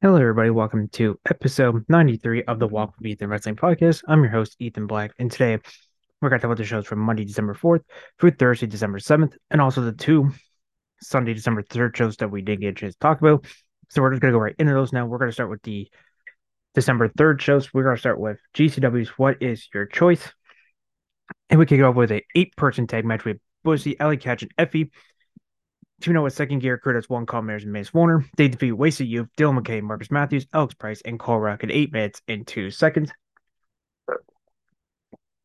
Hello, everybody. Welcome to episode 93 of the Walk with Ethan Wrestling Podcast. I'm your host, Ethan Black, and today we're going to talk about the shows from Monday, December 4th through Thursday, December 7th, and also the two Sunday, December 3rd shows that we didn't get a chance to talk about. So we're just going to go right into those now. We're going to start with the December 3rd shows. We're going to start with GCW's What Is Your Choice? And we kick it off with an eight person tag match with Bussy, Allie Katch, and Effy 2-0 with second gear, credits one call and Mance Warner. They defeat Wasted Youth, Dylan McKay, Marcus Matthews, Alex Price, and Cole Rock in 8 minutes and 2 seconds.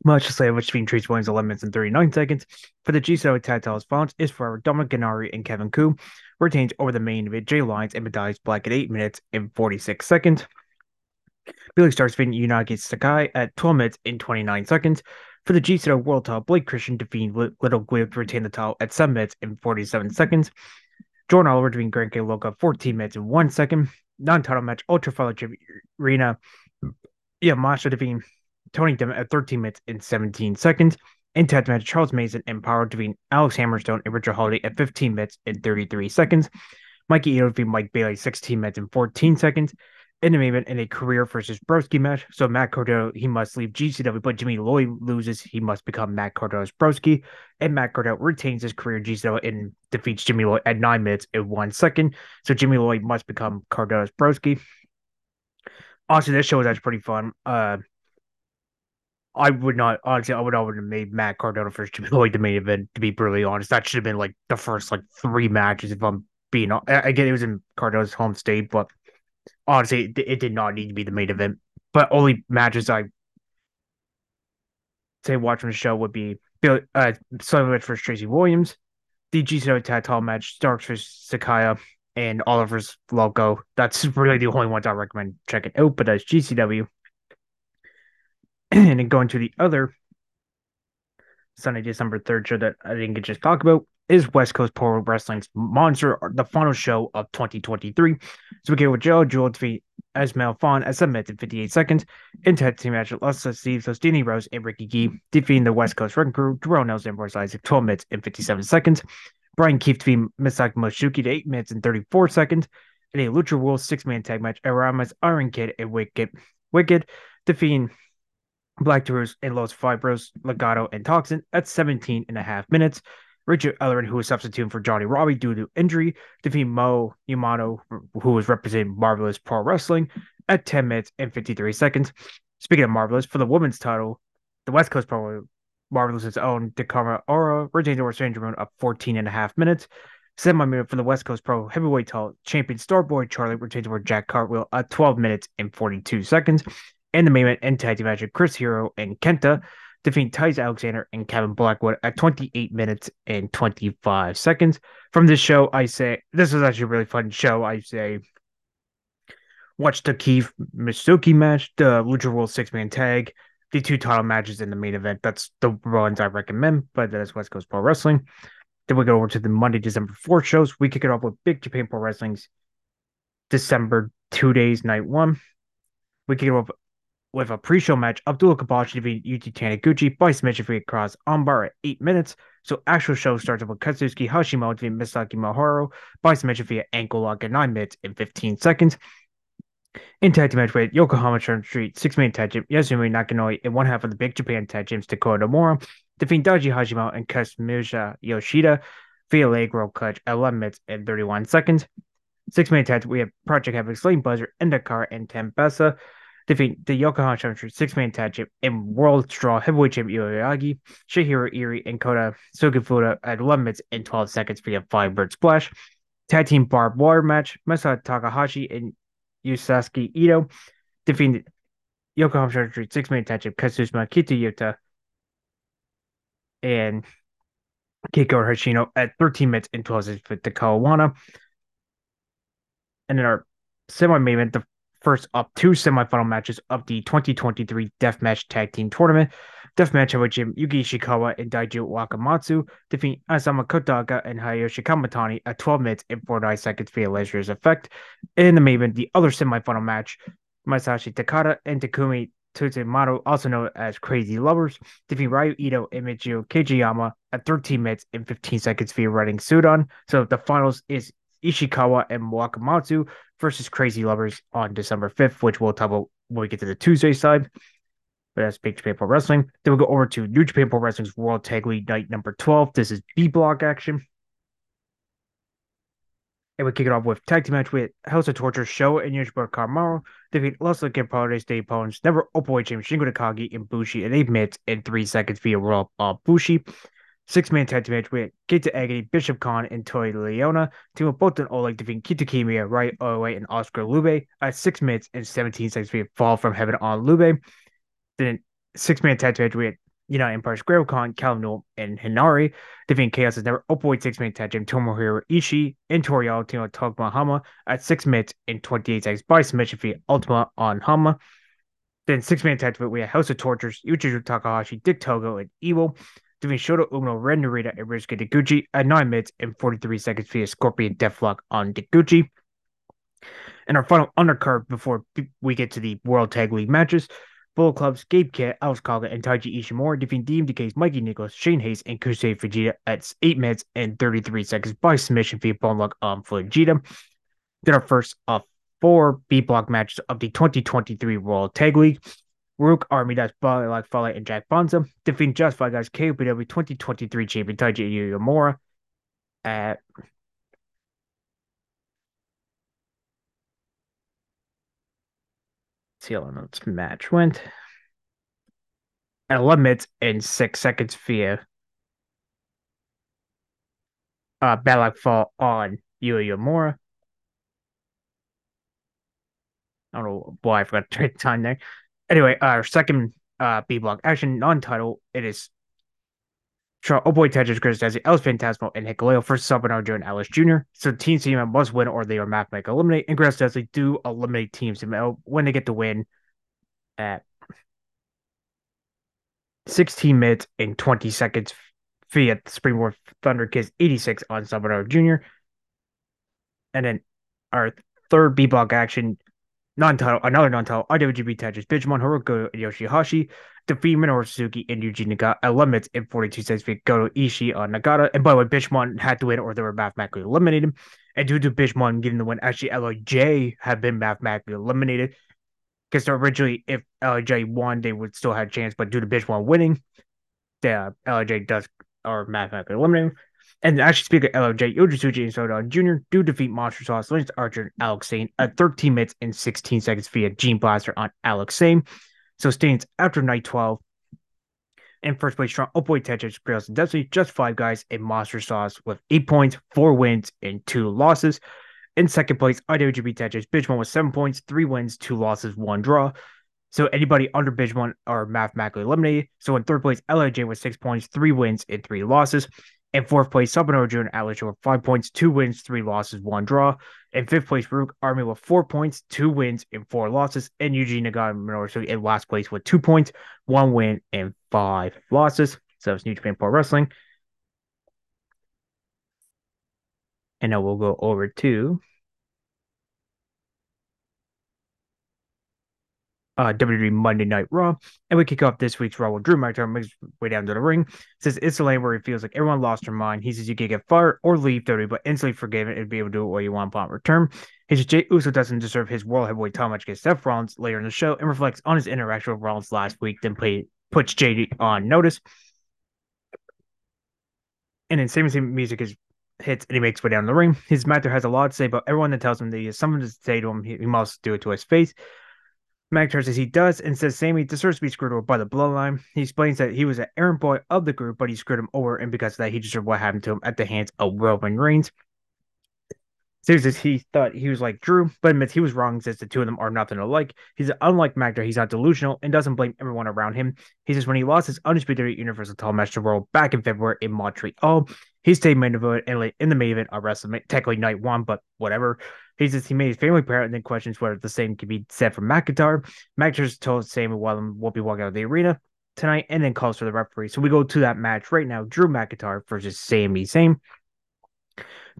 Much to say which between Tracy Williams 11 minutes and 39 seconds. For the GCW tag titles finals is for Dominic Garrini and Kevin Ku. retained over the main event J Lines and Medallions Black at 8 minutes and 46 seconds. Billy starts defeating Unagi Sayaka at 12 minutes and 29 seconds. For the GCW World Title, Blake Christian defeated Little Guido to retain the title at 7 minutes and 47 seconds. Jordan Oliver defeating Grant K. Loca 14 minutes and 1 second. Non-title match, Ultra Fellowship Arena. Yeah, Masha defeating Tony Demet at 13 minutes and 17 seconds. In tag match, Charles Mason and Power defeating Alex Hammerstone and Richard Holliday at 15 minutes and 33 seconds. Mikey Ito defeating Mike Bailey 16 minutes and 14 seconds in the main event in a career versus Broski match. So Matt Cardona, he must leave GCW, but Jimmy Lloyd loses. He must become Matt Cardona's Broski. And Matt Cardona retains his career GCW and defeats Jimmy Lloyd at nine minutes and one second. So Jimmy Lloyd must become Cardona's Broski. Also, this show was actually pretty fun. Uh, I would not honestly. I would not have made Matt Cardona versus Jimmy Lloyd the main event. To be brutally honest, that should have been like the first like three matches. If I'm being, again, it was in Cardona's home state, but honestly, it, it did not need to be the main event. But only matches I say watching the show would be Bill uh Sullivan versus Tracy Williams, the GCW title match, Starks versus Sakaya, and Oliver's logo. That's really the only ones I recommend checking out, but that's GCW. and then going to the other Sunday, December 3rd show that I didn't get to just talk about is West Coast Pro Wrestling's Monster, the final show of 2023. So we get with Joe Jewel defeat Esmail Fawn at 7 minutes and 58 seconds. In tag team match, Lessa Steve, so Steenie Rose and Ricky Gee defeating the West Coast Wrecking Crew, Jerome Nelson and Boris Isaac, 12 minutes and 57 seconds. Brian Keefe defeating Misaki Moshuki to 8 minutes and 34 seconds. In a Lucha Rules six man tag match, Aramas, Iron Kid, and Wicked, Wicked defeating Black Taurus and Los Fibros, Legato, and Toxin at 17 and a half minutes. Richard Ellerin, who was substituting for Johnny Robbie due to injury, defeating Mo Yamato, who was representing Marvelous Pro Wrestling, at 10 minutes and 53 seconds. Speaking of Marvelous, for the women's title, the West Coast Pro Marvelous's own Dakara Aura retains over Moon up 14 and a half minutes. Semi minute for the West Coast Pro Heavyweight title, champion Starboy Charlie retains over Jack Cartwheel at 12 minutes and 42 seconds. And the main event and tag match, Chris Hero and Kenta defeating Tice Alexander and Kevin Blackwood at 28 minutes and 25 seconds. From this show, I say this was actually a really fun show. I say watch the Keith Misuki match, the Lucha World six man tag, the two title matches in the main event. That's the ones I recommend, but that is West Coast Pro Wrestling. Then we go over to the Monday, December 4th shows. We kick it off with Big Japan Pro Wrestling's December two days, night one. We kick it off with a pre-show match, Abdullah Kobayashi defeated Yuji Taniguchi by submission via cross armbar at eight minutes. So actual show starts with Katsuki Hashimoto defeating Misaki Maharo by submission via ankle lock at nine minutes and 15 seconds. In tag team match with Yokohama Sherman Street, six-man tag team Yasumi Nakanoi and one half of the Big Japan tag teams Dakota Nomura defeating Daiji Hashimoto and Kazumisha Yoshida via leg roll clutch at 11 minutes and 31 seconds. Six-man tag we have Project Havoc, Slaying Buzzer, Endakar, and Tempesa defeat the Yokohama Championship six man tag champ and World Straw Heavyweight Champ Yoyagi, Shihiro Iri, and Kota Sugifuda at 11 minutes and 12 seconds via five bird splash. Tag team barbed wire match, Masa Takahashi and Yusasuke Ito defeated Yokohama Championship six man tag champ Kazuma Kitayuta and Keiko Hoshino at 13 minutes and 12 seconds for the Kawana. And in our semi main event, the first up two semifinal matches of the 2023 Deathmatch Tag Team Tournament. Deathmatch in which Yuki Ishikawa and Daiju Wakamatsu defeat Asama Kotaga and Hayashi Kamatani at 12 minutes and 49 seconds via Leisure's effect. In the main event, the other semifinal match, Masashi Takada and Takumi Tsukamoto, also known as Crazy Lovers, defeat Ryu Ito and Michio Kageyama at 13 minutes and 15 seconds via Running Sudan. So the finals is Ishikawa and Wakamatsu versus Crazy Lovers on December 5th, which we'll talk about when we get to the Tuesday side. But that's Big Japan Pro Wrestling. Then we go over to New Japan Pro Wrestling's World Tag League Night number 12. This is B block action. And we kick it off with tag team match with House of Torture Show and Yoshinobu Kanemaru defeat Los Paradise Day opponents, never openweight champion Shingo Takagi and Bushi in eight minutes and three seconds via roll up Bushi. Six man tag team match with Kenta Agony, Bishop Kaun, and Toa Liona. Team of both and Oleg defeating Kita Kimiya, Rai Oway, and Oskar Leube at six minutes and 17 seconds via Fall from Heaven on Leube. Then six man tag team match with you know, Empire Square Con, Calvin and Henare, defeating Chaos is never openweight six man tag team Tomohiro Ishii and Toriel Tino Togma Hama at six minutes and 28 seconds by submission via Ultima on Hama. Then six man tag team we have House of Tortures, Yujiro Takahashi, Dick Togo, and Evil, defeating Shota Umino, Ren Narita, and Ryusuke Taguchi at nine minutes and 43 seconds via Scorpion Deathlock on Taguchi. And our final undercard before we get to the World Tag League matches. Bullet Club's Gabe Kidd, Alex Coughlin, and Taiji Ishimori defeating TMDK's Mikey Nichols, Shane Haste, and Kosei Fujita at 8 minutes and 33 seconds by submission via bone lock on Fujita. Then our first of four B block matches of the 2023 World Tag League. Rook Army, that's Bad Luck Fale and Jack Bonza, defeating Just Guys KOPW 2023 champion Taiji Yamura at see how this match went. At 11 minutes and 6 seconds via uh, Balak fall on Yuya Mora. I don't know why I forgot to trade time there. Anyway, our second uh, B block action non title it is Oh boy, Tetris, Chris Desi, El Phantasmo, and Hikuleo versus Sabino Joe and Alice Jr. So team team must win or they are mathematically eliminate. And Chris Desi do eliminate teams when they get the win at 16 minutes and 20 seconds via Springboard Thunder Kiss 86 on Sabino Jr. And then our third B block action, non-title, another non-title IWGP Tetris, Digimon Hiroko and Yoshihashi defeat Minoru Suzuki and Yuji Nagata at limits in 42 seconds via Goto Ishii on Nagata. And by the way, Bishamon had to win or they were mathematically eliminated. And due to Bishamon getting the win, actually LIJ had been mathematically eliminated. Because originally, if LIJ won, they would still have a chance, but due to Bishamon winning, the LIJ does are mathematically eliminated. And actually, speaking of LIJ, Yojisuji and Soda Jr. do defeat Monster Sauce, Lance Archer, and Alex Zayne at 13 minutes and 16 seconds via Gene Blaster on Alex Zayne. So stands after night 12. In first place, strong Opoi Tetris, Grails, and Destiny, just five guys in Monster Sauce with eight points, four wins, and two losses. In second place, IWGP Tetris, Bishamon with seven points, three wins, two losses, one draw. So anybody under Bishamon are mathematically eliminated. So in third place, LIJ with six points, three wins, and three losses. In fourth place, Jr. and Alex with five points, two wins, three losses, one draw. In fifth place, Rook Army with four points, two wins, and four losses. And Eugene Nagata Minoru in last place with two points, one win, and five losses. So it's New Japan Pro Wrestling. And now we'll go over to uh, WWE Monday Night Raw, and we kick off this week's Raw with Drew McIntyre makes way down to the ring. Says it's a lane where he feels like everyone lost their mind. He says you can get fired or leave WWE, but instantly forgiven and be able to do what you want upon return. He says Jey Uso doesn't deserve his World Heavyweight title match against Seth Rollins later in the show, and reflects on his interaction with Rollins last week. Then play, puts JD on notice. And then same same music is hits and he makes way down the ring. His matter has a lot to say but everyone that tells him that he has something to say to him. He, he must do it to his face. McIntyre says he does and says Sami deserves to be screwed over by the bloodline. He explains that he was an errand boy of the group, but he screwed him over, and because of that, he deserved what happened to him at the hands of Roman Reigns. Says he thought he was like Drew, but admits he was wrong since the two of them are nothing alike. He's unlike McIntyre, he's not delusional and doesn't blame everyone around him. He says when he lost his undisputed Universal title match to World back in February in Montreal, he stayed main event and in the main event of WrestleMania, technically night one, but whatever. He says he made his family proud and then questions whether the same can be said for McIntyre. McIntyre told Sami Wellham won't be walking out of the arena tonight and then calls for the referee. So we go to that match right now Drew McIntyre versus Sami Zayn.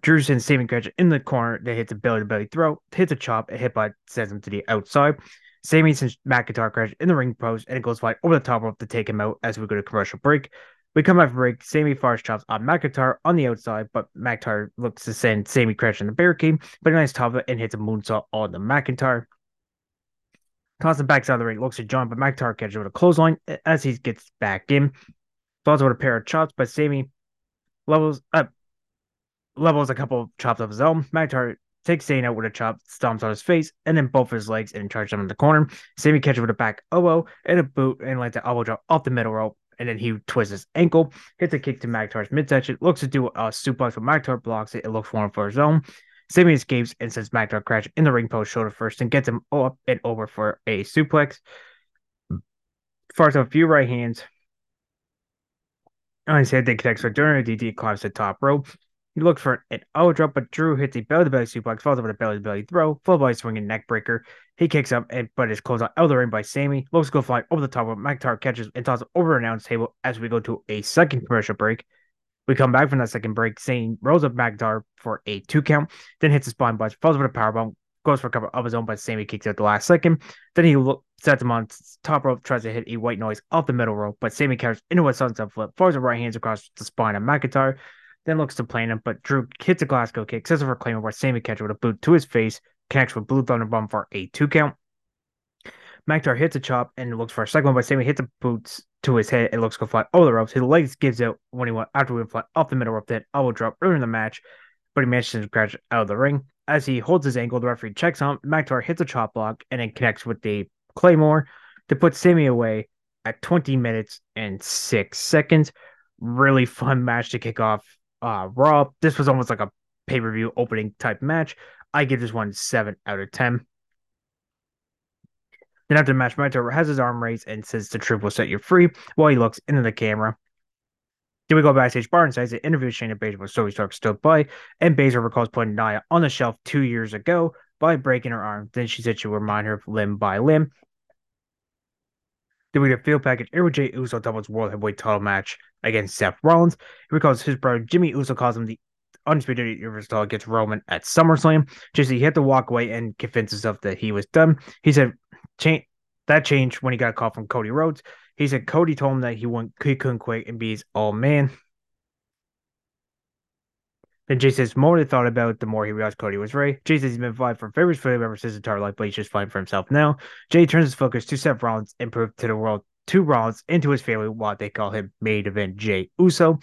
Drew sends Sami Gretchen in the corner that hits a belly to belly throw, hits a chop, a hit by sends him to the outside. Sami sends McIntyre crash in the ring post and it goes wide over the top rope to take him out as we go to commercial break. We come back from break. Sami fires chops on McIntyre on the outside, but McIntyre looks to send Sami crashing the barricade, but he nice top of it and hits a moonsault on the McIntyre. Constant backs out of the ring, looks at John, but McIntyre catches with a clothesline as he gets back in. Falls with a pair of chops, but Sami levels up, levels a couple of chops of his own. McIntyre takes Zayn out with a chop, stomps on his face, and then both his legs and charges him in the corner. Sami catches with a back elbow and a boot and like the elbow drop off the middle rope. And then he twists his ankle, hits a kick to McIntyre's midsection, looks to do a suplex, but McIntyre blocks it. It looks for him for his own. Sami escapes and sends McIntyre crash in the ring post shoulder first and gets him up and over for a suplex. Fires a few right hands. I said they connects with Durner. DD climbs the top rope. He looks for an elbow drop, but Drew hits a belly to belly suplex, falls over the belly to belly throw, followed by a swinging neck breaker. He kicks up, and but is closed out of the ring by Sami. Looks to go flying over the top of McIntyre catches and tosses over an announce table as we go to a second commercial break. We come back from that second break, Zayn rolls up McIntyre for a two count, then hits a spine bunch, falls over the powerbomb, goes for a cover of his own, but Sami kicks out the last second. Then he look, sets him on top rope, tries to hit a white noise off the middle rope, but Sami carries into a sunset flip, fires the right hands across the spine of McIntyre, then looks to plan him, but Drew hits a Glasgow kick, sets over Claymore, where Sami catches with a boot to his face, connects with Blue Thunder Bomb for a two count. McIntyre hits a chop and looks for a second one, but Sami, hits a boots to his head. It looks to fly over the ropes. His legs gives out when he went after we fly off the middle rope. Then elbow drop early in the match, but he manages to crash out of the ring. As he holds his ankle, the referee checks on. McIntyre hits a chop block and then connects with the Claymore to put Sami away at 20 minutes and six seconds. Really fun match to kick off uh, Raw. This was almost like a pay per view opening type match. I give this one seven out of 10. Then after the match, McIntyre has his arm raised and says the truth will set you free while he looks into the camera. Then we go backstage. Barton says the interview Shayna Baszler was Zoey Stark stood by, and Baszler recalls putting Nia on the shelf two years ago by breaking her arm. Then she said she would remind her limb by limb. Then we get a field package. With Jey Uso doubles world heavyweight title match against Seth Rollins. He recalls his brother Jimmy Uso calls him the undisputed Universal against Roman at SummerSlam. Just he had to walk away and convince himself that he was done. He said that changed when he got a call from Cody Rhodes. He said Cody told him that he won't he couldn't quit and be his old man. Then Jey says, more he thought about the more he realized Cody was right. Jey says he's been fighting for favorites for ever since his entire life, but he's just fighting for himself now. Jey turns his focus to Seth Rollins and prove to the world to Rollins into his family what they call him main event Jey Uso.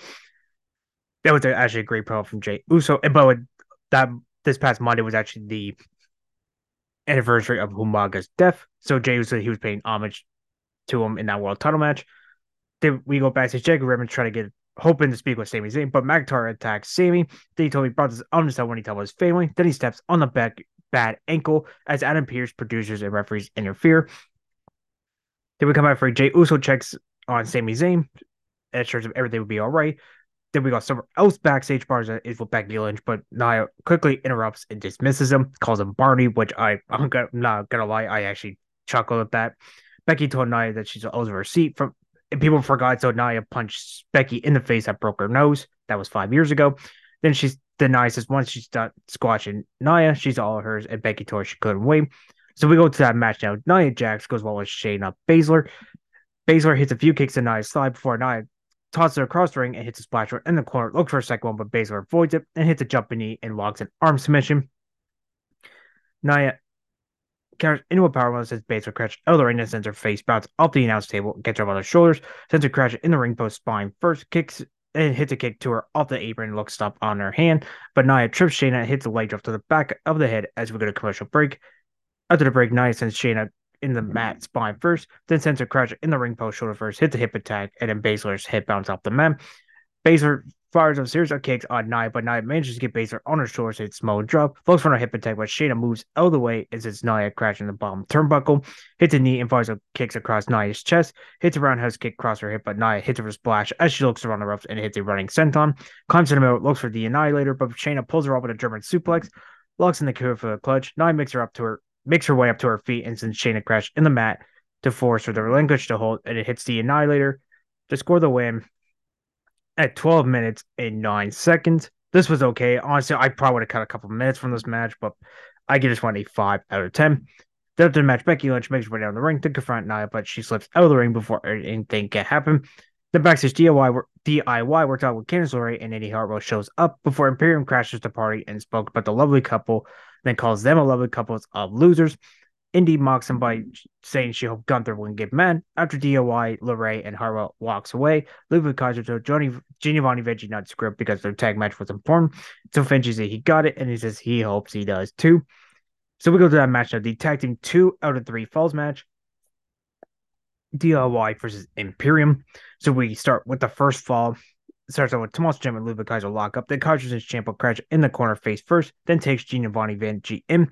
That was actually a great promo from Jey Uso. And but that this past Monday was actually the anniversary of Umaga's death. So Jey Uso he was paying homage to him in that world title match. Then we go back to Jacob Redmond trying to get hoping to speak with Sami Zayn, but McIntyre attacks Sami. Then he told me brought this on himself when he told his family. Then he steps on the back bad ankle as Adam Pearce, producers, and referees interfere. Then we come out for Jey Uso checks on Sami Zayn. Assures him everything will be all right. Then we got someone else backstage bars is with Becky Lynch, but Nia quickly interrupts and dismisses him, calls him Barney, which I, I'm not gonna lie, I actually chuckled at that. Becky told Nia that she's owes her seat from and people forgot, so Nia punched Becky in the face that broke her nose. That was five years ago. Then she's denies says once she's done squashing Nia, she's all hers, and Becky told her she couldn't wait. So we go to that match now. Nia Jax goes well with Shayna Baszler. Baszler hits a few kicks to Nia's side before Nia tosses her across the ring and hits a splash in the corner. Looks for a second one, but Baszler avoids it and hits a jumping knee and locks an arm submission. Nia carries into a power bomb, says Baszler crash out of the ring and sends her face bounce off the announce table, gets her on her shoulders, sends her crash in the ring post spine first, kicks and hits a kick to her off the apron, looks up on her hand, but Nia trips Shayna, and hits a leg drop to the back of the head as we go to commercial break. After the break, Nia sends Shayna in the mat spine first, then sends her crash in the ring post shoulder first, hits a hip attack, and then Baszler's hip bounce off the mat. Baszler fires a series of kicks on Nia, but Nia manages to get Baszler on her shoulders, hits small drop, looks for a hip attack, but Shayna moves out of the way as it's Nia crashing the bottom turnbuckle, hits a knee and fires a kicks across Nia's chest, hits a roundhouse kick across her hip, but Nia hits her for splash as she looks around the ropes and hits a running senton, climbs in the middle, looks for the annihilator, but Shayna pulls her up with a German suplex, locks in the cover for the clutch, Nia makes her up to her makes her way up to her feet and sends Shayna crash in the mat to force her to relinquish the hold, and it hits the Annihilator to score the win at 12 minutes and 9 seconds. This was okay. Honestly, I probably would have cut a couple minutes from this match, but I give this one a 5 out of 10. Then after the match, Becky Lynch makes her way down the ring to confront Nia, but she slips out of the ring before anything can happen. The backstage DIY, DIY worked out with Candice LeRae and Indi Hartwell shows up before Imperium crashes the party and spoke about the lovely couple, then calls them a lovely couple of losers. Indi mocks him by saying she hoped Gunther wouldn't get mad. After DIY, LeRae and Hartwell walks away. Ludwig Kaiser told Johnny Giovanni not to script because their tag match was important. So Vinci said he got it, and he says he hopes he does too. So we go to that match now. The tag team two out of three falls match. DIY versus Imperium. So we start with the first fall. It starts out with Tommaso Ciampa and Ludwig Kaiser lock up. Then Kaiser and Ciampa crash in the corner face first, then takes Giovanni Vinci in.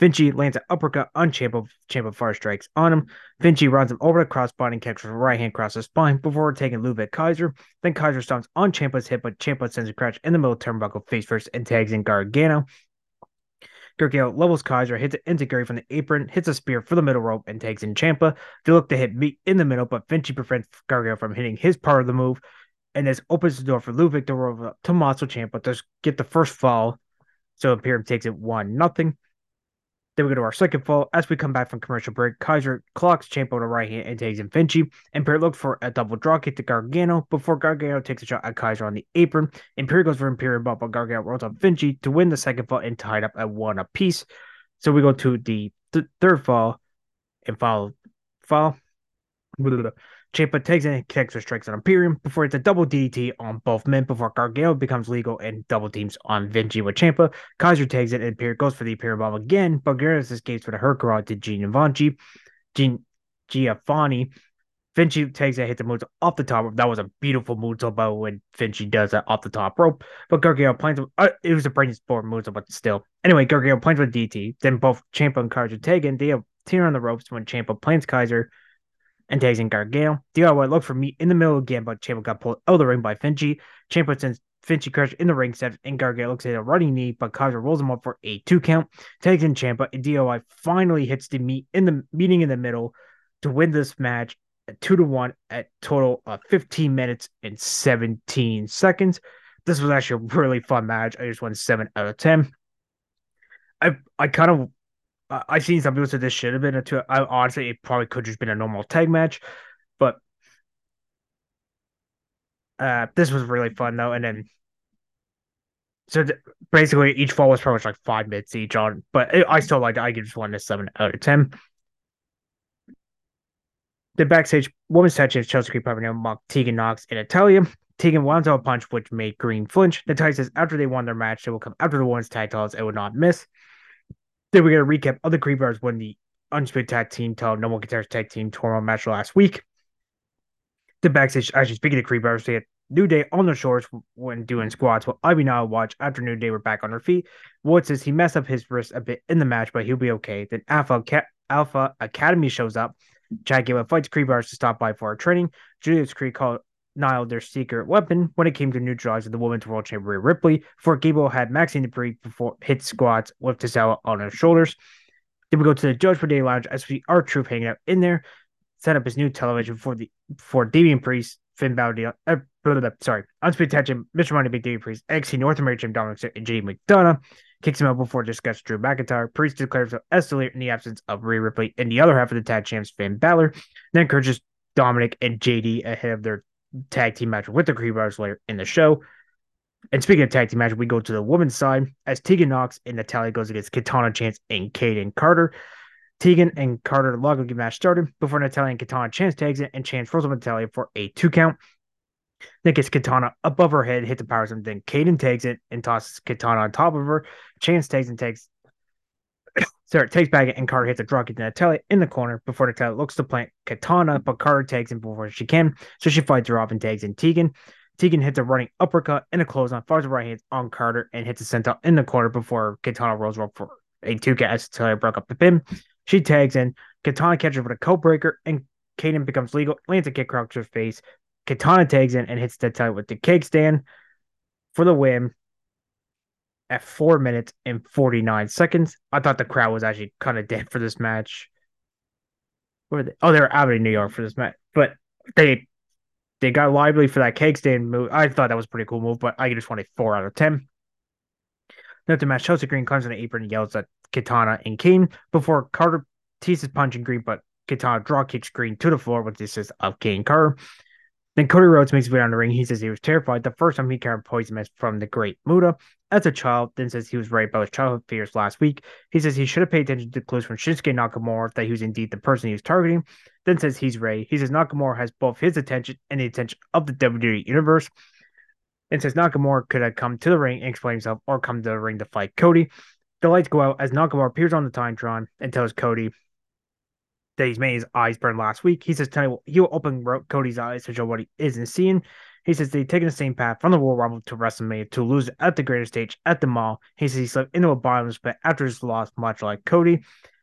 Vinci lands an uppercut on Ciampa. Ciampa fire strikes on him. Vinci runs him over the crossbody and catches a right hand across the spine before taking Ludwig Kaiser. Then Kaiser stomps on Ciampa's hip, but Ciampa sends a crash in the middle turnbuckle face first and tags in Gargano. Gargano levels Kaiser, hits it into Gary from the apron, hits a spear for the middle rope, and tags in Champa. They look to hit meet in the middle, but Vinci prevents Gargano from hitting his part of the move, and this opens the door for Ludwig to roll up Tommaso Ciampa to get the first fall. So Imperium takes it one nothing. Then we go to our second fall. As we come back from commercial break, Kaiser clocks Ciampa to right hand and takes in Vinci. Imperium looks for a double draw kick to Gargano before Gargano takes a shot at Kaiser on the apron. Imperium goes for Imperium bump, but Gargano rolls up Vinci to win the second fall and tied up at one apiece. So we go to the th- third fall and fall. Fall. Ciampa takes in kicks or strikes on Imperium before it's a double DDT on both men before Gargano becomes legal and double teams on Vinci with Ciampa. Kaiser takes it and Imperium goes for the Imperium bomb again, but Gargano escapes for the Hurricane to Giovanni. Gin, Giovanni. Vinci takes a hit the moves off the top rope. That was a beautiful move bow when Vinci does that off the top rope. But Gargano plans with, uh, it was a brain sport move, but still. Anyway, Gargano plans with DT. Then both Ciampa and Kaiser tag in. They have tear on the ropes when Ciampa plants Kaiser and tags in Gargano. DIY looked for meat in the middle again, but Ciampa got pulled out of the ring by Vinci. Ciampa sends Vinci crash in the ring set, and Gargano looks at a running knee, but Kaiser rolls him up for a two count. Tags in Ciampa, and DIY finally hits the meet in the meeting in the middle to win this match at two to one at total of 15 minutes and 17 seconds. This was actually a really fun match. I just won seven out of ten. I I kind of I've seen some people say this should have been a two. I honestly, it probably could just been a normal tag match, but uh, this was really fun though. And then, so th- basically, each fall was pretty much like five minutes each on, but it, I still like I give just one to seven out of ten. The backstage women's tag champions Chelsea Green Piper mocked Tegan Knox and Natalya. Tegan wound up a punch which made Green flinch. Natalya says after they won their match, they will come after the women's tag titles and would not miss. Then we get a recap of the Creepers when the Undisputed Tag Team told No One Guitars Tag Team tournament match last week. The backstage, actually speaking of Creepers, they had New Day on the shorts when doing squats while Ivy Nile watch after New Day were back on their feet. Ward says he messed up his wrist a bit in the match, but he'll be okay. Then Alpha Alpha Academy shows up. Chad Gable fights Creepers to stop by for our training. Julius Creed called Nile their secret weapon when it came to neutralizing the women's world champion Ripley. For Gable had Maxine Dupri before hit squats with Gisela on her shoulders. Then we go to the Judgment Day Lounge as we are troop hanging out in there, set up his new television for the for Damian Priest, Finn Balor, uh, sorry, Undisputed Tag Mr. Money Big Damian Priest, NXT North American Dominic and JD McDonagh. kicks him out before discuss Drew McIntyre. Priest declares the leader in the absence of Rhea Ripley and the other half of the tag champs, Finn Balor. Then encourages Dominic and JD ahead of their tag team match with the Creed Brothers later in the show. And speaking of tag team match, we go to the women's side as Tegan Knox and Natalya goes against Katana Chance and Kayden Carter. Tegan and Carter log the match started before Natalya and Katana Chance tags it and Chance throws up Natalya for a two count. Then gets Katana above her head, hits the power zone. Then Kayden takes it and tosses Katana on top of her. Chance takes and takes Sorry, takes back and Carter hits a drop kick to Natalya in the corner before Natalya looks to plant Katana, but Carter takes him before she can. So she fights her off and tags in Tegan. Tegan hits a running uppercut and a clothesline, fires the right hand on Carter and hits a senton in the corner before Katana rolls up for a two count as Natalya broke up the pin. She tags in. Katana catches with a coat breaker and Kayden becomes legal, lands a kick across her face. Katana tags in and hits Natalya with the cake stand for the win at four minutes and 49 seconds. I thought the crowd was actually kind of dead for this match. Where they? Oh, they were out of New York for this match, but they they got lively for that cake stand move. I thought that was a pretty cool move, but I just wanted four out of ten. Then the match, Chelsea Green comes in the apron and yells at Katana and Kane before Carter teases punching Green, but Katana draw kicks Green to the floor with the assist of Kane Carter. Then Cody Rhodes makes his way down the ring. He says he was terrified the first time he encountered poison mist from the Great Muta as a child. Then says he was right about his childhood fears last week. He says he should have paid attention to clues from Shinsuke Nakamura that he was indeed the person he was targeting. Then says he's Ray. He says Nakamura has both his attention and the attention of the WWE Universe. And says Nakamura could have come to the ring and explained himself or come to the ring to fight Cody. The lights go out as Nakamura appears on the Titantron and tells Cody that he's made his eyes burn last week. He says tonight he will open Cody's eyes to show what he isn't seeing. He says they've taken the same path from the Royal Rumble to WrestleMania to lose at the greatest stage at the mall. He says he slipped into a bottomless pit after his loss, much like Cody.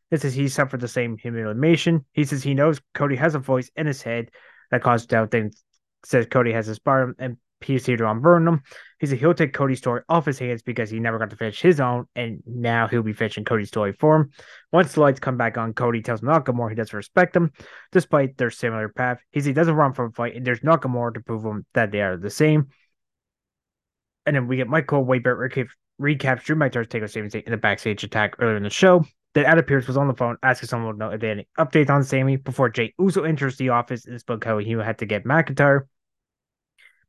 He says he suffered the same humiliation. He says he knows Cody has a voice in his head that causes doubt. Then says Cody has a sparm and PC to on Burnham. He said he'll take Cody's story off his hands because he never got to finish his own, and now he'll be finishing Cody's story for him. Once the lights come back on, Cody tells Nakamura he doesn't respect him, despite their similar path. He says he doesn't run from a fight, and there's Nakamura to prove him that they are the same. And then we get Michael Wayback recap, recaps Drew McIntyre's takeover Zayn in the backstage attack earlier in the show. Then Adam Pearce was on the phone asking someone to know if they had any updates on Sami before Jey Uso enters the office and spoke how he had to get McIntyre.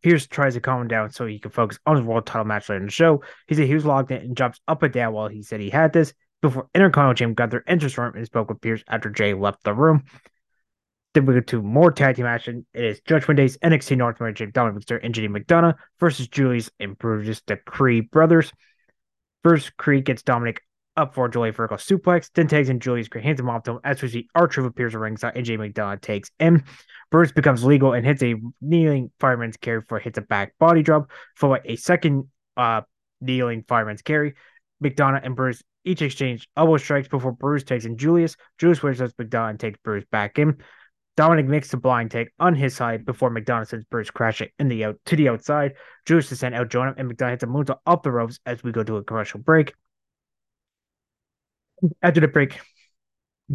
Pearce tries to calm him down so he can focus on his world title match later in the show. He said he was logged in and jumps up and down while he said he had this before Intercontinental Champ got their interest room and spoke with Pearce after Jey left the room. Then we go to more tag team action. It is Judgment Day's NXT North American Champion Dominic Mysterio and JD McDonagh versus Julius and Brutus, the Creed brothers. First, Creed gets Dominic up for a Julius vertical suplex, then tags in Julius, hands him off to him as we see R-Truth appears at ringside and JD McDonagh takes him. Bruce becomes legal and hits a kneeling fireman's carry for hits a back body drop, followed by a second uh, kneeling fireman's carry. McDonagh and Bruce each exchange elbow strikes before Bruce takes in Julius. Julius wishes McDonagh and takes Bruce back in. Dominic makes the blind take on his side before McDonagh sends Bruce crashing in the out to the outside. Julius is sent out him, and McDonagh hits a moonsault off the ropes as we go to a commercial break. After the break,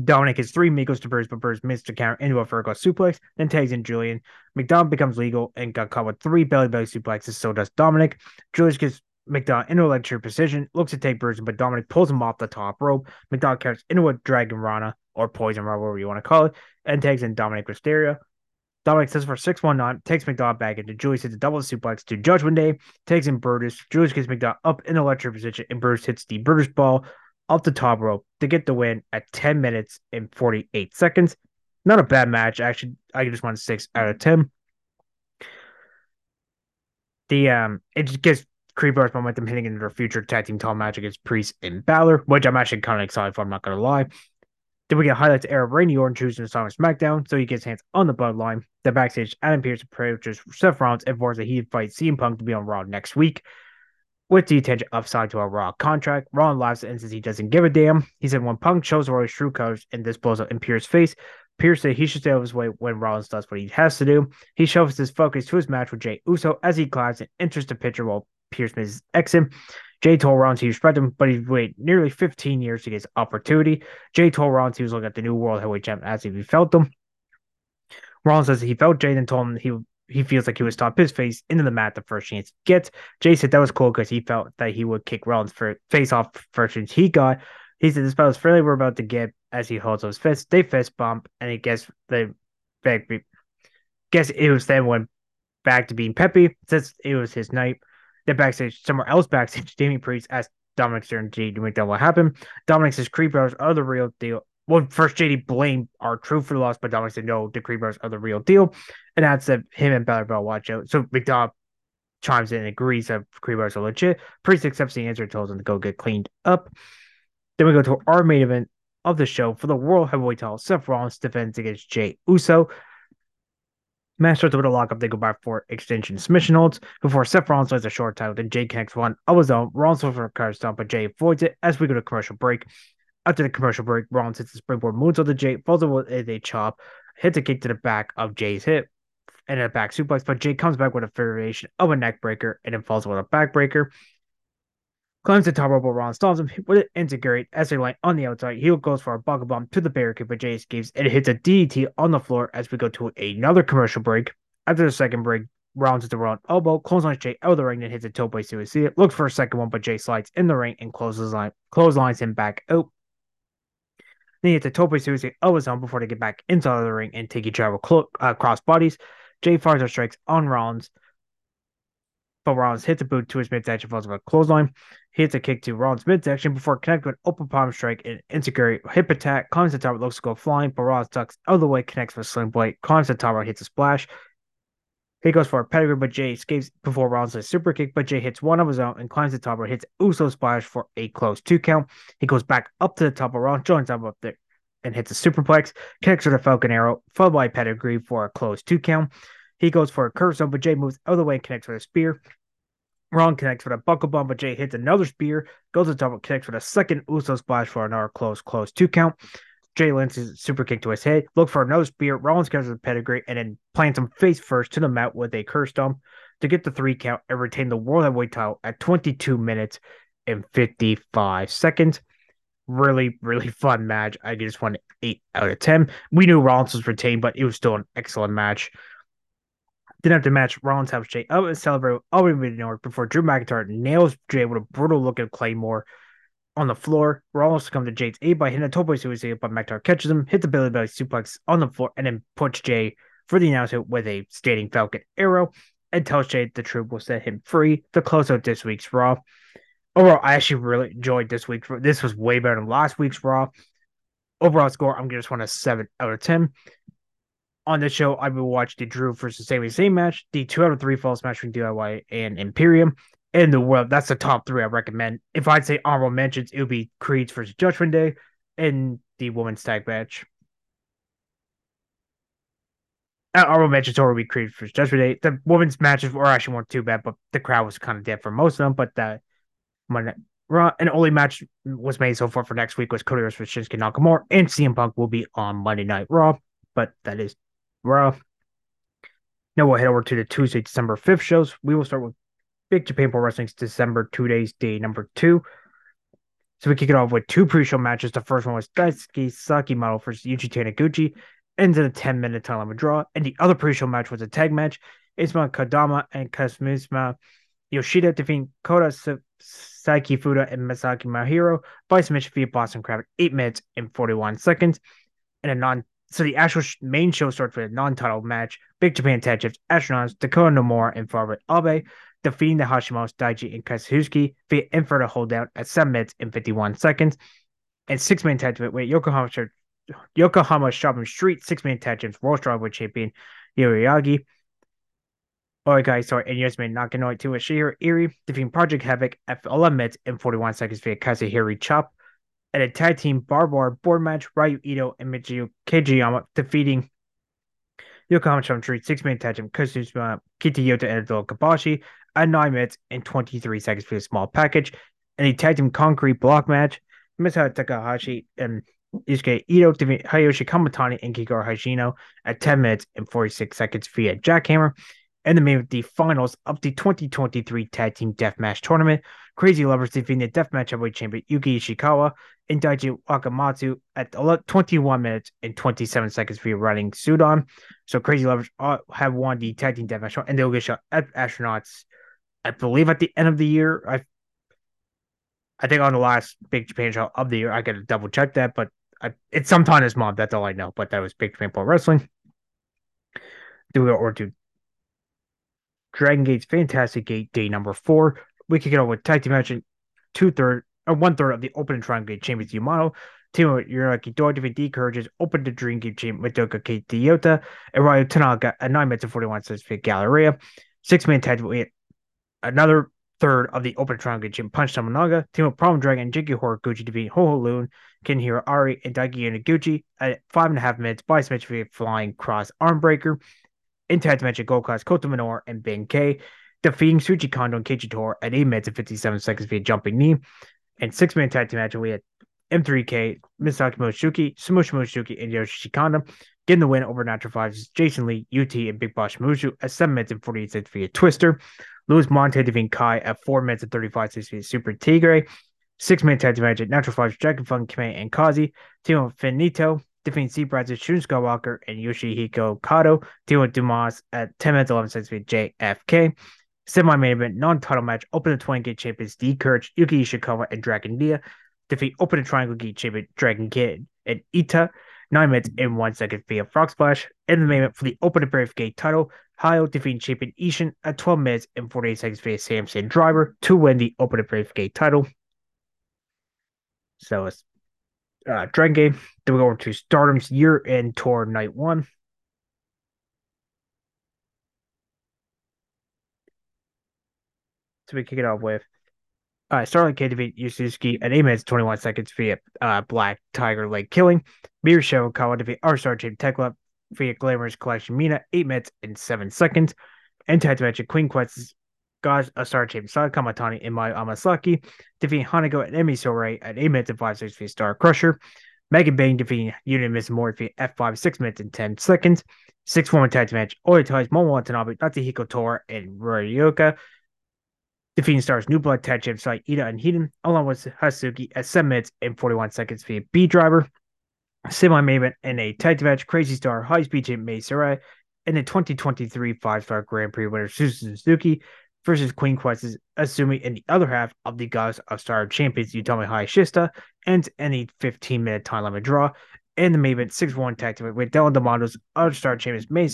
Dominic has three Migos to Bruce, but Bruce missed to counter into a vertical suplex, then tags in Julian. McDonagh becomes legal and got caught with three belly belly suplexes, so does Dominic. Julius gets McDonagh into a leg position, looks to take Bruce, but Dominic pulls him off the top rope. McDonagh carries into a Dragon Rana, or Poison Rana, whatever you want to call it, and tags in Dominic Mysterio. Dominic says for 619, takes McDonagh back into Julius hits a double suplex to Judgment Day, takes in Brutus. Julius gets McDonagh up in a lecture position, and Bruce hits the Brutus ball off the top rope to get the win at 10 minutes and 48 seconds. Not a bad match. Actually, I just won six out of 10. The um, it just gives Creepers momentum hitting into their future tag team title match against Priest and Balor, which I'm actually kind of excited for. I'm not gonna lie. Then we get highlights of Randy Orton choosing to sign SmackDown, so he gets hands on the bloodline. The backstage, Adam Pearce approaches Seth Rollins and forces a heated fight CM Punk to be on Raw next week with the attention upside to a Raw contract. Ron lives and says he doesn't give a damn. He said when Punk shows Roy's true colors and this blows up in Pearce's face, Pierce said he should stay out of his way when Rollins does what he has to do. He shows his focus to his match with Jey Uso as he climbs and enters the picture while Pearce misses exit. Jey told Rollins he respected him, but he waited nearly 15 years to get his opportunity. Jey told Rollins he was looking at the new World Heavyweight Champion as if he felt them. Rollins says he felt Jey and told him he he feels like he would stop his face into the mat the first chance he gets. Jey said that was cool because he felt that he would kick Rollins for face off first chance he got. He said this is fairly we're about to get as he holds those fists. They fist bump and he gets the back. Guess it was then went back to being peppy since it was his night. Then backstage, somewhere else backstage, Damian Priest asked Dominic Stern to make that what happened. Dominic says Creepers are the real deal well, first JD blamed our truth for the loss, but Dominic said no, the Creepers are the real deal. And that's that him and Balor Bell watch out. So McDonagh chimes in and agrees that Creepers are legit. Priest accepts the answer and tells him to go get cleaned up. Then we go to our main event of the show for the World Heavyweight title. Seth Rollins defends against Jey Uso. Match starts with a lockup. They go back for extension submission holds before Seth Rollins lands a short title. Then Jey connects one of his own. Rollins goes for a car stomp, but Jey avoids it as we go to commercial break. After the commercial break, Rollins hits the springboard moves on the Jey, falls over with a chop, hits a kick to the back of Jey's hip, and a back suplex. But Jey comes back with a variation of a neck breaker and then falls with a backbreaker. Climbs the top rope, Rollins stalls him with an integrate they land on the outside. He goes for a buckle bomb to the barricade, but Jey escapes and hits a DDT on the floor as we go to another commercial break. After the second break, Rollins hits the wrong elbow, clotheslines Jey out of the ring, and hits a tope suicide. Looks for a second one, but Jey slides in the ring and closes line, clotheslines him back out. Then he hits a tope of his before they get back inside the ring and take each other clo- uh, cross bodies. Jey our strikes on Rollins, but Rollins hits a boot to his midsection, falls with a clothesline. He hits a kick to Rollins' midsection before connecting with an open palm strike and insecure hip attack. Climbs the top, looks to go flying, but Rollins ducks out of the way, connects with a sling blade, climbs the top, hits a splash. He goes for a pedigree, but Jey escapes before Rollins super kick, but Jey hits one of his own and climbs the top rope, hits Uso splash for a close two count. He goes back up to the top of Rollins, joins up up there and hits a superplex, connects with a Falcon Arrow, followed by pedigree for a close two count. He goes for a curve zone, but Jey moves out of the way and connects with a spear. Ron connects with a buckle bomb, but Jey hits another spear, goes to the top, and connects with a second Uso splash for another close, close two count. Jey a super kick to his head, look for another spear. Rollins with a pedigree and then plants him face first to the mat with a curse stomp to get the three count and retain the World Heavyweight title at 22 minutes and 55 seconds. Really, really fun match. I just won 8 out of 10. We knew Rollins was retained, but it was still an excellent match. Didn't have to match Rollins helps Jey up and celebrate Aubrey North before Drew McIntyre nails Jey with a brutal look at Claymore on the floor. Rollins comes to Jey's aid by hitting a tope suicide, but McIntyre catches him, hits the belly Belly suplex on the floor, and then puts Jey for the announcement with a standing Falcon arrow and tells Jey the truth will set him free to close out this week's Raw. Overall, I actually really enjoyed this week. This was way better than last week's Raw. Overall score, I'm gonna just want a seven out of ten. On this show, I will watch the Drew versus Sami Zayn match, the two out of three falls match between DIY and Imperium, in the world. That's the top three I recommend. If I'd say honorable mentions, it would be Creed's versus Judgment Day and the women's tag match. Uh, honorable mentions would be Creed versus Judgment Day. The women's matches were actually weren't too bad, but the crowd was kind of dead for most of them. But the Monday Raw and only match was made so far for next week was Cody versus Shinsuke Nakamura, and CM Punk will be on Monday Night Raw. But that is Raw. Now we'll head over to the Tuesday, December 5th shows. We will start with Big Japan Pro Wrestling's December two days day number two. So we kick it off with two pre-show matches. The first one was Daisuke Sekimoto versus Yuji Taniguchi, Ends in a 10 minute time limit draw. And the other pre-show match was a tag match. Isma Kadama and Kazuchika Yoshida defeating Kota Saiki Fuda and Masaki Mahiro by submission via Boston Crab 8 minutes and 41 seconds. And a non so the actual main show starts with a non-title match. Big Japan Tag Champs, Astronauts, Dakota Nomura, and Farouk Abe defeating the Hashimoto's Daiji and Kazuchika via inverted holdout at 7 minutes and 51 seconds. And six man tag team with Yokohama Yokohama Shopping Street, six man tag teams, World Strawweight Champion Yuriagi. Alright, guys, sorry, and Yasmin Nakanoe to Ashihiro Eri defeating Project Havoc at 11 minutes and 41 seconds via Kazuhiro Chop. And a tag team Barbar board match, Ryu Ito and Michio Kageyama defeating Yokohama Shopping Street, six man tag team, Kazuma Kitayota and Adol Kabashi at 9 minutes and 23 seconds for a small package. And a tag team concrete block match. Misa Takahashi and Isuke Ito Hayashi Kamatani and Kikaro Hashino at 10 minutes and 46 seconds via jackhammer. And the main of the finals of the 2023 Tag Team Deathmatch Tournament. Crazy Lovers defeating the Deathmatch Heavyweight Champion Yuki Ishikawa and Daiji Wakamatsu at 21 minutes and 27 seconds via running Sudan. So Crazy Lovers uh, have won the Tag Team Deathmatch and they'll get shot at Astronauts I believe at the end of the year. I I think on the last Big Japan show of the year, I got to double check that, but I, it's sometime this month. That's all I know. But that was Big Japan Pro Wrestling. Do go or do Dragon Gate's Fantastic Gate Day number four. We kick it off with tag team match two third or one third of the opening Dragon Gate Champions Yamato. Team with Yuraki Doi defeat D Courageous open the Dream Gate Champ with Doka Kate Toyota and Ryo Tanaka at 9 minutes and 41 seconds for Galleria. Six man tag with another third of the Open Triangle Jim Punch Tominaga, Team of Problem Dragon, Jinky defeat Ho Loon, Kenhiro Ari, and Daiki Yanaguchi at five and a half minutes by submission via flying cross armbreaker. In tag dimension, Gold Class Kota Minoura and Ben K defeating Suchi Kondo and Keiichi Tor at 8 minutes and 57 seconds via jumping knee. And six man tag team match, we had M3K, Misaki Mochizuki, Smush Mochizuki, and Yoshi Kondo getting the win over Natural Fives, Jason Lee, UT, and Big Boss Mushu at 7 minutes and 48 seconds via Twister. Luis Monte defeating Kai at 4 minutes and 35 seconds via Super Tigre. Six minute tag match at Natural Fives, Dragon Kame, and Kazi. Team Finito defeating Sea Brazos, Shun Skywalker, and Yoshihiko Kato. Team Dumas at 10 minutes 11 seconds via JFK. Semi main event, non title match, Open the 20 Gate Champions D Courage, Yuki Ishikawa, and Dragon Dia defeat Open the Triangle Gate Champion Dragon Kid and Ita. Nine minutes and one second via Frog Splash. In the main event for the Open Brave Gate title, Hayato defeating champion Ishin at 12 minutes and 48 seconds via Samson Driver to win the Open Brave Gate title. So it's uh, Dragon Gate. Then we go over to Stardom's year end tour night one. So we kick it off with uh, Starlight K defeat Yusuzuki at 8 minutes 21 seconds via uh, Black Tiger Leg Killing. Miru Show Kawa defeat R Star Team Tekla via Glamorous Collection Mina 8 minutes and 7 seconds. And tag match Queen Quest's God a Star Team Saya Kamitani and Mai Amasaki defeating Hanako and Ami Sohrei at 8 minutes and 5 seconds via Star Crusher. Megan Bayne defeating Union Miss Morphe F5 6 minutes and 10 seconds. Six woman tag match Oya Ties Momo Watanabe, Natsuko Tora, and Ryoka defeating stars New Blood tag champs like Ida and Hiden, along with Hazuki at 7 minutes and 41 seconds via B Driver. Semi event in a tag match, Crazy Star High Speed Champ Mai Sarai and the 2023 five star Grand Prix winner Suzu Suzuki versus Queen Quest's assuming in the other half of the Gods of Star Champions Utami Hayashishita and any 15 minute time limit draw. And the main event 6 1 tag team with Dylan D'Amando's other star champions May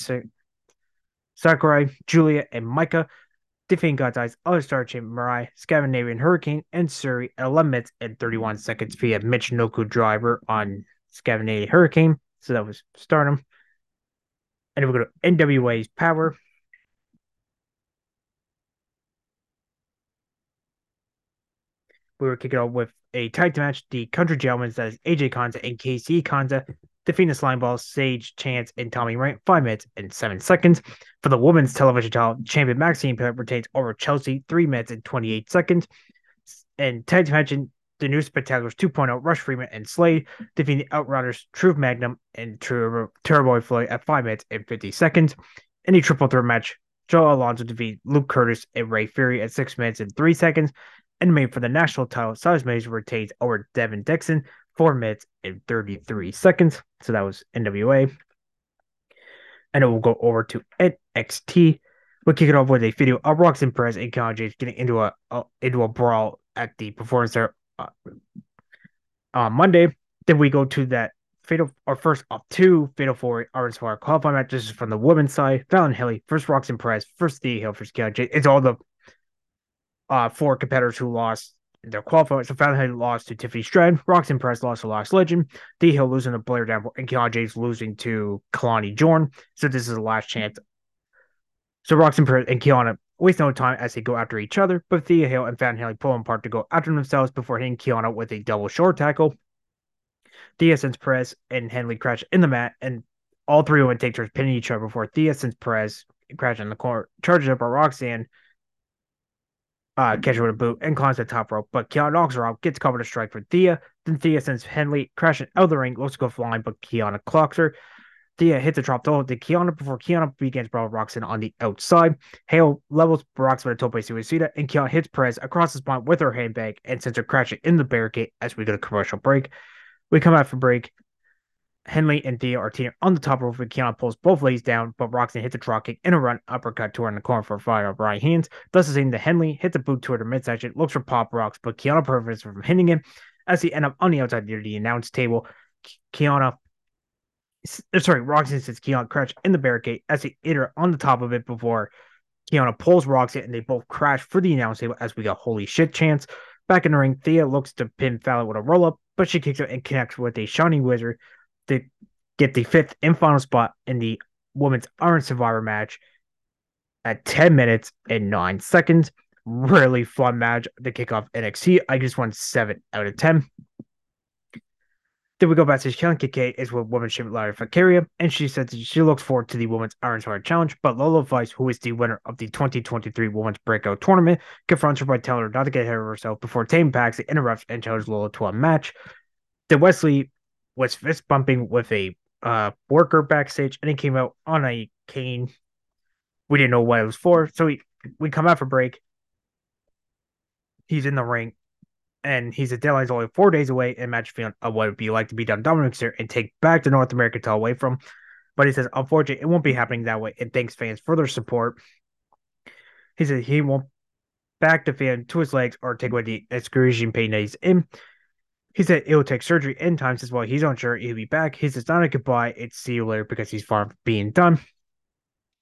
Sakurai, Julia, and Micah defeating God's Eyes, other star champion Mirai, Scandinavian Hurricane, and Suri at 11 minutes and 31 seconds via Michinoku driver on Scandinavian Hurricane. So that was Stardom. And then we go to NWA's Powerrr. We were kicking off with a tag match. The country gentlemen that is AJ Cazana and KC defeating the Slime Ball, Sage, Chance, and Tommy Ryan, five minutes and seven seconds. For the women's television title, champion Maxine Pimp retains over Chelsea, three minutes and 28 seconds. And tag match the new Spectaculars 2.0, Rush Freeman and Slade defeating the Outriders, Truth Magnum, and Turbo, Floyd at 5 minutes and 50 seconds. In a triple threat match, Joe Alonso defeated Luke Curtis and Ray Fury at 6 minutes and 3 seconds. And made for the national title, Silas Mays retains over Devin Dixon, 4 minutes and 33 seconds. So that was NWA. And it will go over to NXT. We'll kick it off with a video of Roxanne Perez and Kiana James getting into a, a into a brawl at the performance there uh, on Monday. Then we go to that fatal or first of two fatal four Orange Fire qualifying matches from the women's side. Fallon Henley, first Roxanne Perez, first Thea Hale, first Kiana James. It's all the uh, four competitors who lost their qualifying. So Fallon Henley lost to Tiffany Stratton. Roxanne Perez lost to Lash Legend. D Hill losing to Blair Davenport. And Kiana James losing to Kelani Jordan. So this is the last chance. So Roxanne Perez and Kiana waste no time as they go after each other, but Thea Hale and Haley pull them apart to go after themselves before hitting Kiana with a double short tackle. Thea sends Perez and Henley crash in the mat, and all three women take turns pinning each other before Thea sends Perez crash in the corner, charges up by Roxanne, uh, catcher with a boot, and climbs the top rope. But Kiana knocks her out, gets covered a strike for Thea. Then Thea sends Henley crashing out of the ring, looks to go flying, but Kiana clocks her. Thea hits a drop toe to Kiana before Kiana begins brawl Roxanne on the outside. Hale levels Roxanne with a tope suicida, and Kiana hits Perez across the spine with her handbag and sends her crashing in the barricade as we go to commercial break. We come out for break. Henley and Thea are teaming on the top rope, and Kiana pulls both ladies down, but Roxanne hits a drop kick and a run uppercut to her in the corner for a fire of right hands. Thus, the same that Henley hits a boot to her midsection, looks for pop rocks, but Kiana prevents her from hitting him. As he end up on the outside near the announce table, Kiana uh, sorry, Roxanne sits Kiana crash in the barricade as they hit her on the top of it before Kiana pulls Roxanne and they both crash for the announce table as we got holy shit chance. Back in the ring, Thea looks to pin Fallon with a roll up, but she kicks out and connects with a Shining Wizard to get the fifth and final spot in the Women's Iron Survivor match at 10 minutes and 9 seconds. Really fun match to kick off NXT. I just won 7 out of 10. Then we go back to Kelly KK is with women's champion Lyra Valkyria, and she says she looks forward to the women's Iron Sword Challenge. But Lola Vice, who is the winner of the 2023 Women's Breakout Tournament, confronts her by telling her not to get ahead of herself before Tatum Paxley interrupts and challenges Lola to a match. Then Wesley was fist bumping with a uh, worker backstage, and he came out on a cane. We didn't know what it was for, so we we come out for break. He's in the ring and he's a deadline's only four days away and match feeling of what it would be like to be done Dominic here and take back the North American title away from. But he says, unfortunately, it won't be happening that way. And thanks fans for their support. He said he won't back the fan to his legs or take away the excruciating pain that he's in. He said it will take surgery in time. Says, well, he's unsure he'll be back. He says, not a goodbye. It's see you later because he's far from being done.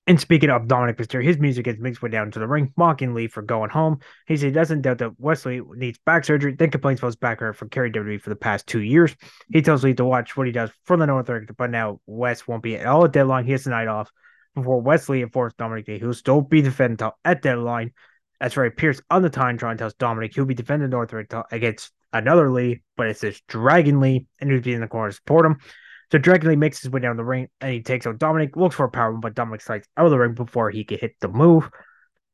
And speaking of Dominik Mysterio, his music gets mixed way down to the ring, mocking Lee for going home. He said he doesn't doubt that Wesley needs back surgery, then complains about his back hurt from carrying WWE for the past two years. He tells Lee to watch what he does for the North America, but now Wes won't be at all at deadline. He has the night off before Wesley informs Dominik that he'll still be defending at deadline. That's right. Pearce on the Titantron tells Dominic he'll be defending North America against another Lee, but it's this Dragon Lee, and he'll be in the corner to support him. So Dragon Lee makes his way down the ring and he takes out Dominik, looks for a power but Dominik slides out of the ring before he can hit the move.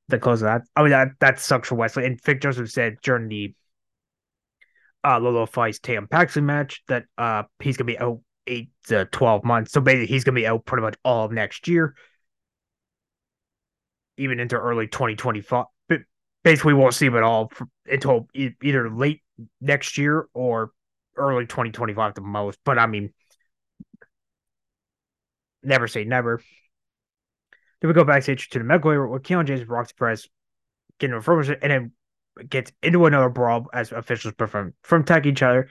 The close of that. I mean that that sucks for Wesley. And Vic Joseph said during the uh Lola Vice Tatum Paxley match that uh he's gonna be out eight to twelve months. So basically he's gonna be out pretty much all of next year. Even into early 2025. But basically we won't see him at all for, until either late next year or early 2025 at the most. But I mean never say never. Then we go backstage to the medical area where Kiana James and Roxy Perez get into a formation and then gets into another brawl as officials perform from attack each other.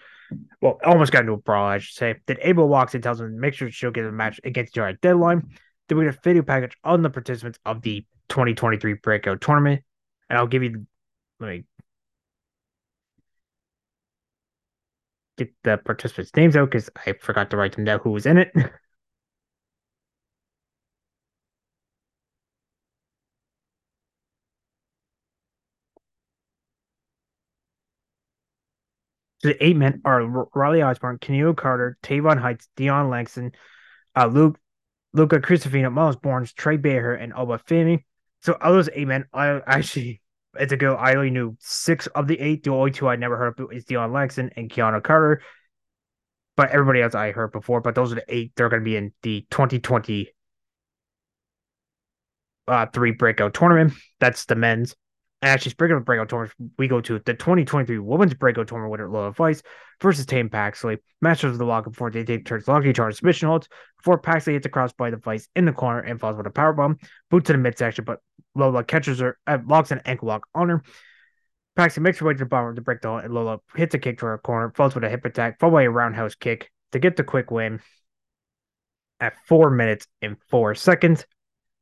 Well, almost got into a brawl, I should say. Then Abel walks and tells them to make sure she'll get a match against at deadline. Then we get a video package on the participants of the 2023 breakout tournament. And I'll give you let me get the participants' names out because I forgot to write them down who was in it. So the eight men are Riley Osborne, Keanu Carver, Tavion Heights, Dion Langston, uh, Luke, Luca Crusifino, Miles Borns, Trey Baker, and Oba Femi. So of those eight men, I actually it's a go. I only knew six of the eight. The only two I never heard of is Dion Langston and Keanu Carver. But everybody else I heard before. But those are the eight. They're going to be in the 2020 uh, three breakout tournament. That's the men's. Actually, speaking of breakout tournaments, we go to the 2023 Women's Breakout Tournament winner, Lola Vice versus Tatum Paxley. Masters of the lock before they take turns, lucky charge submission holds before Paxley hits across by the Vice in the corner and falls with a power bomb. Boot to the midsection, but Lola catches her, uh, locks an ankle lock on her. Paxley makes her way to the bottom to break the and Lola hits a kick to her corner, falls with a hip attack, followed by a roundhouse kick to get the quick win at four minutes and four seconds.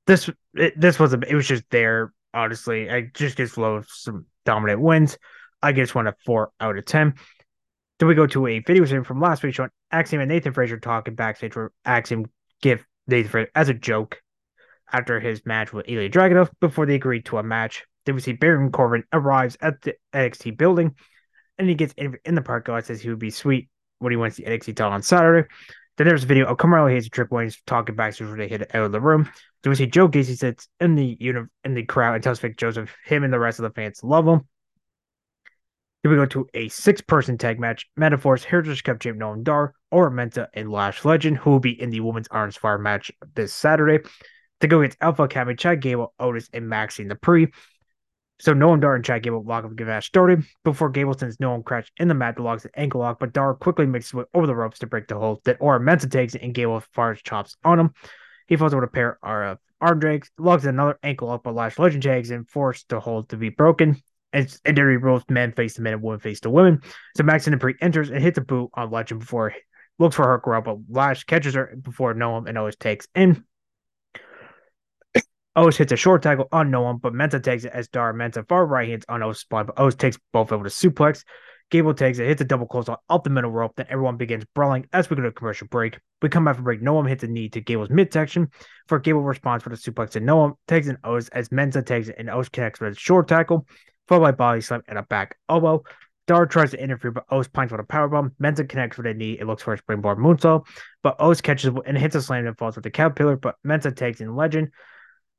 This it, this was a it was just there honestly. I just gives Flo some dominant wins. I just one a four out of ten. Then we go to a video stream from last week showing Axiom and Nathan Frazer talking backstage where Axiom give Nathan Frazer as a joke after his match with Ilya Dragunov before they agreed to a match. Then we see Baron Corbin arrives at the NXT building and he gets in, in the parking lot, says he would be sweet when he wins the NXT title on Saturday. Then there's a video of Carmelo Hayes and Triple H talking backstage where they hit out of the room. So we see Joe Gacy sits in the uni- in the crowd and tells Vic Joseph him and the rest of the fans love him. Then we go to a six-person tag match. Meta-Four, Heritage Cup champ Noam Dar, or Mensah and Lash Legend, who will be in the Women's Arms Fire match this Saturday. To go against Alpha Academy, Chad Gable, Otis, and Maxxine Dupree. So Noam Dar and Chad Gable lock up the match started before Gable sends Noam crash in the mat to locks an ankle lock, but Dar quickly makes his way over the ropes to break the hold. Then Oro Mensah takes it and Gable fires chops on him. He falls over a pair of uh, arm drags, logs another ankle up, but Lash Legend tags and forced the hold to be broken. And, and there he rolls men face to men and women face to women. So Max and Pre enters and hits a boot on Legend before looks for her grab, but Lash catches her before Noam and always takes in. O's hits a short tackle on Noam, but Mensah takes it as Dar Mensah far right hands on O's spot, but O's takes both over to suplex. Gable takes it, hits a double on up the middle rope. Then everyone begins brawling as we go to a commercial break. We come back from break. Noam hits a knee to Gable's midsection. For Gable responds for the suplex to Noam, takes an O's as Mensah takes it, and O's connects with a short tackle, followed by body slam and a back elbow. Dar tries to interfere, but O's pints with a powerbomb. Mensah connects with a knee. It looks for a springboard moonsault, but O's catches and hits a slam and falls with the caterpillar. But Mensah takes in Legend.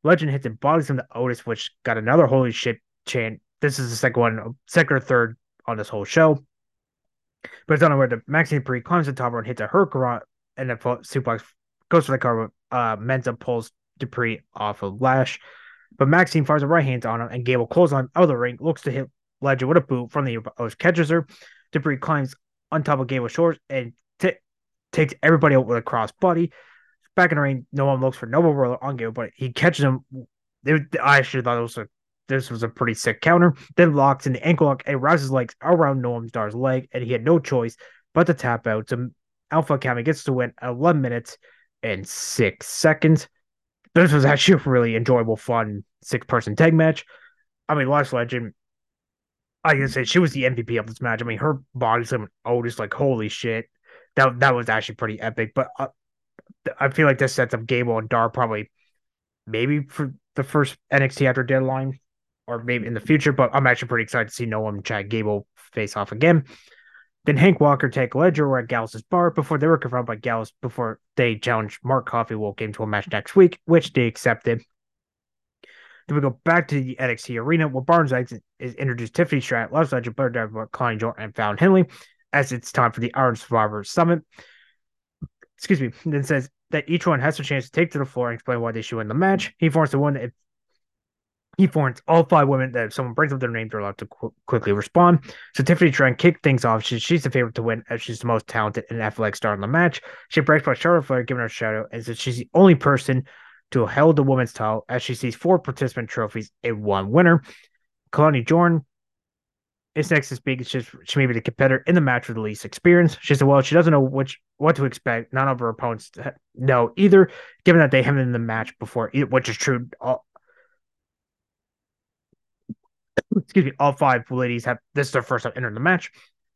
Legend hits and bodies him to Otis, which got another holy shit chant. This is the second one, second or third on this whole show. But it's on unaware that Maxine Pre climbs the top and hits a hurricane and then suplex goes for the car. Uh, Mensah pulls Dupree off of Lash, but Maxine fires a right hand on him, and Gable closes on out of the ring, looks to hit Legend with a boot from the O's catches her. Dupree climbs on top of Gable's shoulders and t- takes everybody out with a cross body. Back in the ring, no one looks for Noble Roller on Gable, but he catches him. I actually thought it was a this was a pretty sick counter. Then locks in the ankle lock and wraps his legs around Noam Dar's leg, and he had no choice but to tap out. So Alpha Academy gets to win 11 minutes and six seconds. This was actually a really enjoyable, fun six person tag match. I mean, Lash Legend, I can say she was the MVP of this match. I mean, her body slam oh, just like holy shit. That that was actually pretty epic. But uh, I feel like this sets up Gable and Dar probably maybe for the first NXT after deadline or maybe in the future. But I'm actually pretty excited to see Noam and Chad Gable face off again. Then Hank Walker take Ledger were at Gallus' bar before they were confronted by Gallus before they challenged Mark Coffey will game to a match next week, which they accepted. Then we go back to the NXT arena where Barnes is introduced Tiffany Stratton, Love Legend, Blair Davenport, Kelani Jordan, and Fallon Henley as it's time for the Iron Survivor Summit. Excuse me. Then says that each one has a chance to take to the floor and explain why they should win the match. He forms the one if he warns all five women that if someone brings up their name, they're allowed to qu- quickly respond. So Tiffany trying to kick things off. She, she's the favorite to win as she's the most talented and athletic star in the match. She breaks by Charlotte Flair, giving her a out, and says she's the only person to hold the women's title as she sees four participant trophies and one winner. Kelani Jordan is next to speak. She's, she may be the competitor in the match with the least experience. She said, "Well, she doesn't know which what to expect. None of her opponents know either, given that they haven't been in the match before, which is true. All, excuse me, all five ladies have this is their first time entering the match.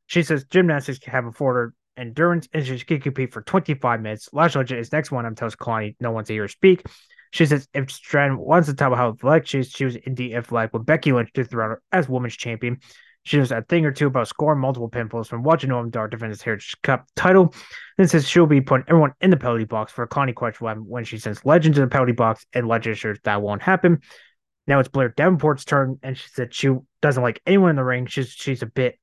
She says gymnastics can have afforded endurance and she can compete for 25 minutes. Lash Legend is next one. I'm telling Kelani no one's to hear her speak. She says if Stratton wants to talk about how athletic she is, she was indeed athletic with Becky Lynch to throw her as women's champion. She knows a thing or two about scoring multiple pinfalls from watching Noam Dar defend his Heritage Cup title. Then says she'll be putting everyone in the penalty box for a Connie question when, when she sends Legend to the penalty box, and Legend assures that won't happen. Now it's Blair Davenport's turn, and she said she doesn't like anyone in the ring. She's she's a bit.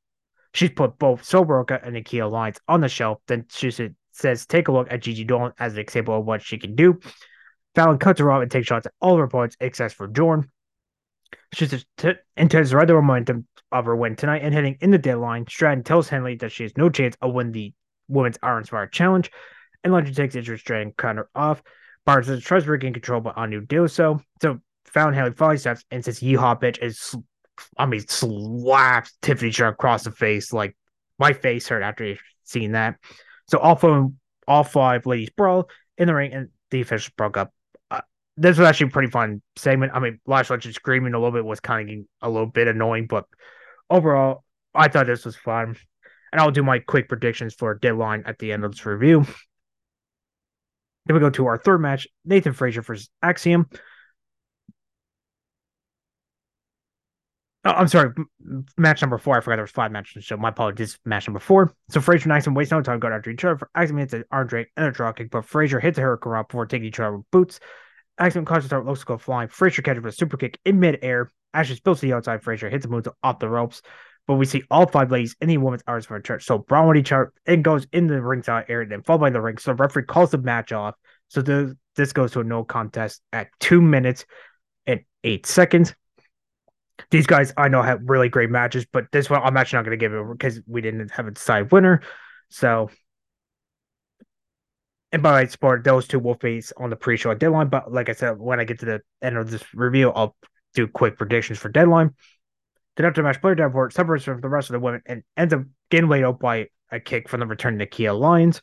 She's put both Soboroka and Nikia Lyons on the shelf. Then she said, says, take a look at Gigi Dolan as an example of what she can do. Fallon cuts her off and takes shots at all her opponents except for Jordan. She says, t- intends to ride the momentum of her win tonight and heading in the deadline. Stratton tells Henley that she has no chance of winning the Women's Iron Spire Challenge, and Legend takes interest in Stratton cut her off. Barnes tries to regain control, but Anu do so. So found Haley steps and says yeehaw bitch is I mean slaps Tiffany Sharp across the face. Like my face hurt after seeing that. So all five all five ladies brawl in the ring and the officials broke up. Uh, this was actually a pretty fun segment. I mean, Lash Legend screaming a little bit was kind of a little bit annoying, but overall, I thought this was fun. And I'll do my quick predictions for deadline at the end of this review. Then we go to our third match Nathan Frazer versus Axiom. Oh, I'm sorry. Match number four. I forgot there was five matches. So my apologies. Match number four. So Frazer and Axel waste no time going after each other. Axel hits an arm and a draw kick, but Frazer hits a hurricane rock before taking each other with boots. Axel causes start looks to go flying. Frazer catches with a super kick in midair. Ashley spills to the outside. Frazer hits a move off the ropes. But we see all five ladies in the women's arms for a church. So Braun with each other and goes in the ringside area, then followed by the ring. So the referee calls the match off. So the, this goes to a no contest at two minutes and eight seconds these guys I know have really great matches, but this one I'm actually not going to give it because we didn't have a decided winner. So, and by sport, those two will face on the pre-show deadline. But like I said, when I get to the end of this review, I'll do quick predictions for deadline. The after match, Blair Davenport separates from the rest of the women and ends up getting laid out by a kick from the return Nikia Lyons.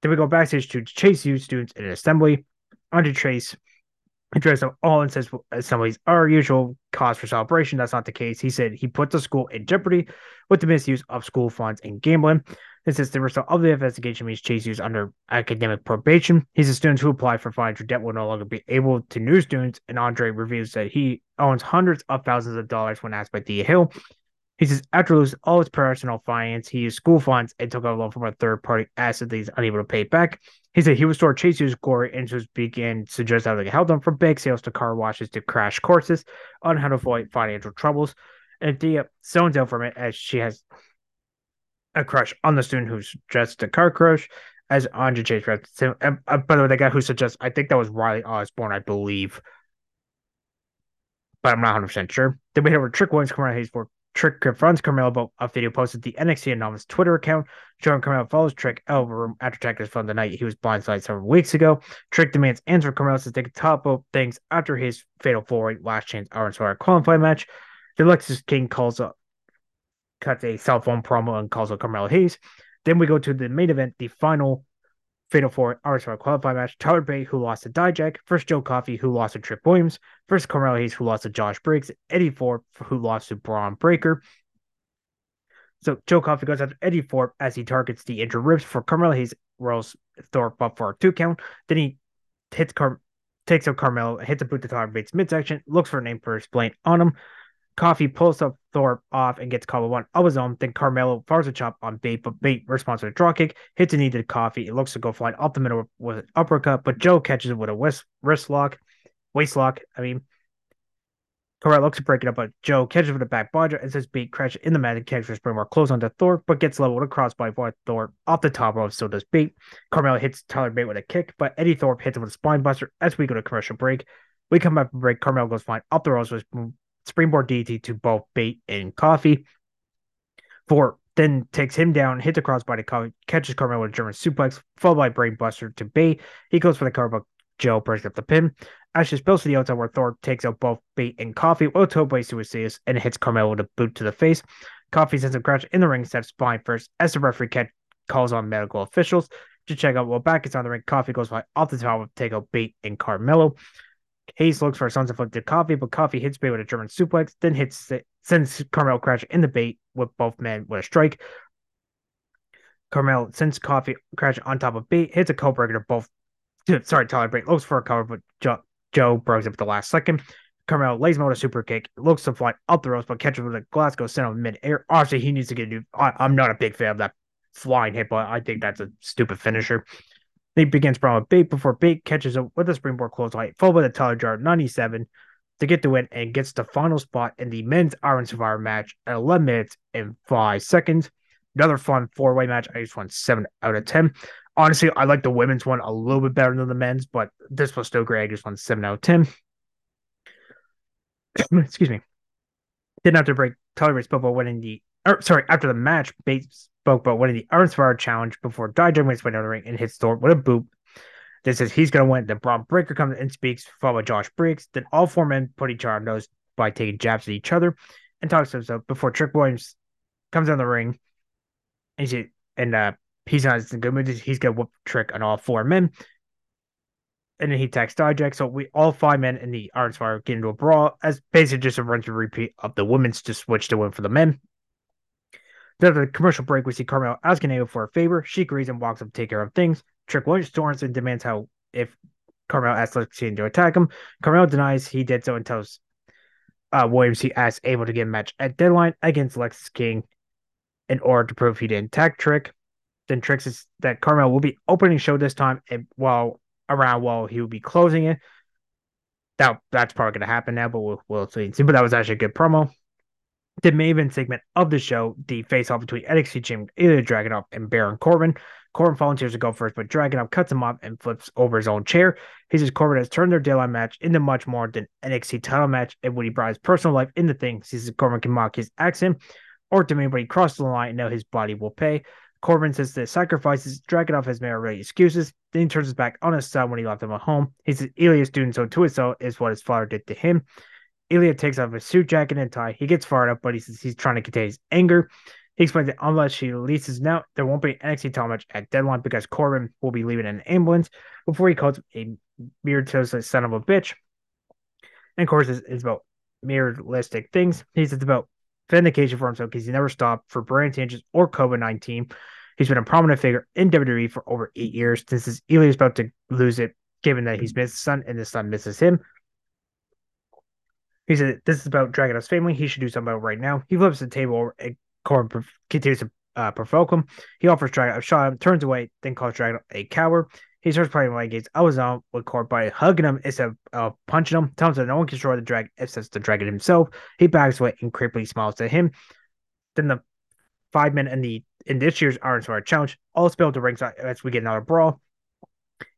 Then we go backstage to Chase U students in an assembly. Andre Chase address them all and says assemblies are usual cause for celebration. That's not the case. He said he put the school in jeopardy with the misuse of school funds and gambling. This is the result of the investigation means Chase used under academic probation. He's a student who applied for financial debt will no longer be able to new students. And Andre reveals that he owns hundreds of thousands of dollars when asked by Thea Hill. He says after losing all his personal finance, he used school funds and took out a loan from a third party asset that he's unable to pay back. He said he restored Chase U's glory and just began suggest how they help them from bake sales to car washes to crash courses on how to avoid financial troubles. And Thea zones out from it as she has a crush on the student who's dressed a car crush as Andre Chase reps. So, uh, by the way, the guy who suggests, I think that was Riley Osborne, I believe, but I'm not 100 percent sure. Then we have a Trick Williams coming out for Trick confronts Carmelo about a video posted the NXT Anonymous Twitter account, showing Carmelo follows Trick room after Texas from the night he was blindsided several weeks ago. Trick demands answer Carmelo to take a top up things after his fatal four last chance Iron Star qualifying match. The Lexis King calls up, cuts a cell phone promo and calls out Carmelo Hayes. Then we go to the main event, the final Fatal Four RSR qualifying match. Tyler Bate, who lost to Dijak. First Joe Coffey, who lost to Trick Williams. First Carmelo Hayes, who lost to Josh Briggs. Eddie Thorpe, who lost to Bron Breaker. So Joe Coffey goes after Eddie Thorpe as he targets the injured ribs for Carmelo Hayes, rolls Thorpe up for a two count. Then he hits Car- takes out Carmelo, hits a boot to Tyler Bates midsection, looks for a name for his blade on him. Coffey pulls up Thorpe off and gets with one of his own. Then Carmelo fires a chop on Bate, but Bate responds with a draw kick, hits a knee to Coffey. It looks to go flying up the middle with an uppercut, but Joe catches it with a wrist, wrist lock, waist lock. I mean, Carmelo looks to break it up, but Joe catches it with a back bodger and says Bate crashes in the mat and catches Springmore close onto Thorpe, but gets leveled across by Thorpe off the top rope. So does Bate. Carmelo hits Tyler Bate with a kick, but Eddie Thorpe hits him with a spine buster as we go to commercial break. We come back from break. Carmelo goes flying up the ropes with springboard DT to both Bate and Coffee. For then takes him down, hits the Coffey, catches Carmelo with a German suplex, followed by brainbuster to Bate. He goes for the cover, but Joe breaks up the pin. Ashes spills to the outside where Thor takes out both Bate and Toe plays suicide and hits Carmelo with a boot to the face. Coffee sends him crash in the ring, steps spine first as the referee catch, calls on medical officials to check out while back is on the ring. Coffee goes by off the top take out Bate and Carmelo. Hayes looks for a sunset flip to Coffey, but Coffee hits Bate with a German suplex, then hits sends Carmel crash in the bait with both men with a strike. Carmel sends Coffee crash on top of Bate, hits a code breaker to both. Sorry, Tyler Bate looks for a cover, but Joe, Joe breaks it at the last second. Carmel lays him with a super kick, looks to fly up the ropes, but catches with a Glasgow center mid air. Obviously, he needs to get a new. I, I'm not a big fan of that flying hit, but I think that's a stupid finisher. He begins from a Bate before Bate catches it with a springboard clothesline, followed by the Tyler Driver 97 to get the win and gets the final spot in the men's Iron Survivor match at 11 minutes and 5 seconds. Another fun four way match. I just won 7 out of 10. Honestly, I like the women's one a little bit better than the men's, but this was still great. I just won 7 out of 10. Excuse me. Didn't have to break Tyler Bates before winning the, or sorry, after the match, Bates spoke about winning the Iron Survivor Challenge before Dijak went down the ring and hits Thor with a boot. This says he's going to win. Then Bron Breaker comes and speaks, followed by Josh Briggs. Then all four men put each other on nose by taking jabs at each other and talks to himself before Trick Williams comes on the ring. And, he, and uh, he's not in good mood. He's to whoop Trick on all four men. And then he attacks Dijak. So we all five men in the Iron Survivor get into a brawl as basically just a run to repeat of the women's to switch to win for the men. Then the commercial break, we see Carmel asking Ava for a favor. She agrees and walks up to take care of things. Trick Williams and demands how if Carmel asks Lexington to attack him. Carmel denies he did so and tells uh, Williams he asks Ava to get a match at deadline against Lex King in order to prove he didn't attack Trick. Then Trick says that Carmel will be opening show this time and while around while he would be closing it. That that's probably gonna happen now, but we'll, we'll see. But that was actually a good promo the main segment of the show, the face off between NXT champion Ilya Dragunov and Baron Corbin. Corbin volunteers to go first, but Dragunov cuts him off and flips over his own chair. He says Corbin has turned their daylight match into much more than NXT title match, and when he brought his personal life into things, he says Corbin can mock his accent or to but he crossed the line and now his body will pay. Corbin says the sacrifices Dragunov has made already excuses. Then he turns his back on his son when he left him at home. He says Ilya's doing so to himself is what his father did to him. Ilya takes off his suit jacket and tie. He gets fired up, but he says he's trying to contain his anger. He explains that unless she releases now, there won't be an NXT title match at deadline because Corbin will be leaving in an ambulance before he calls a mirrored son of a bitch. And of course, it's, about mirroristic things. He says it's about vindication for himself because he never stopped for brand changes or COVID 19. He's been a prominent figure in WWE for over eight years. Since his Ilya is about to lose it, given that he's missed his son and his son misses him. He said, This is about Dragunov's family. He should do something about right now. He flips the table and Corbin continues to uh, provoke him. He offers Dragon a shot turns away, then calls Dragon a coward. He starts playing like he's I was on with Corbin by hugging him instead of uh, punching him. Tells him that no one can destroy the dragon except the dragon himself. He backs away and creepily smiles at him. Then the five men in the in this year's Iron Sword Challenge all spill to ringside as we get another brawl.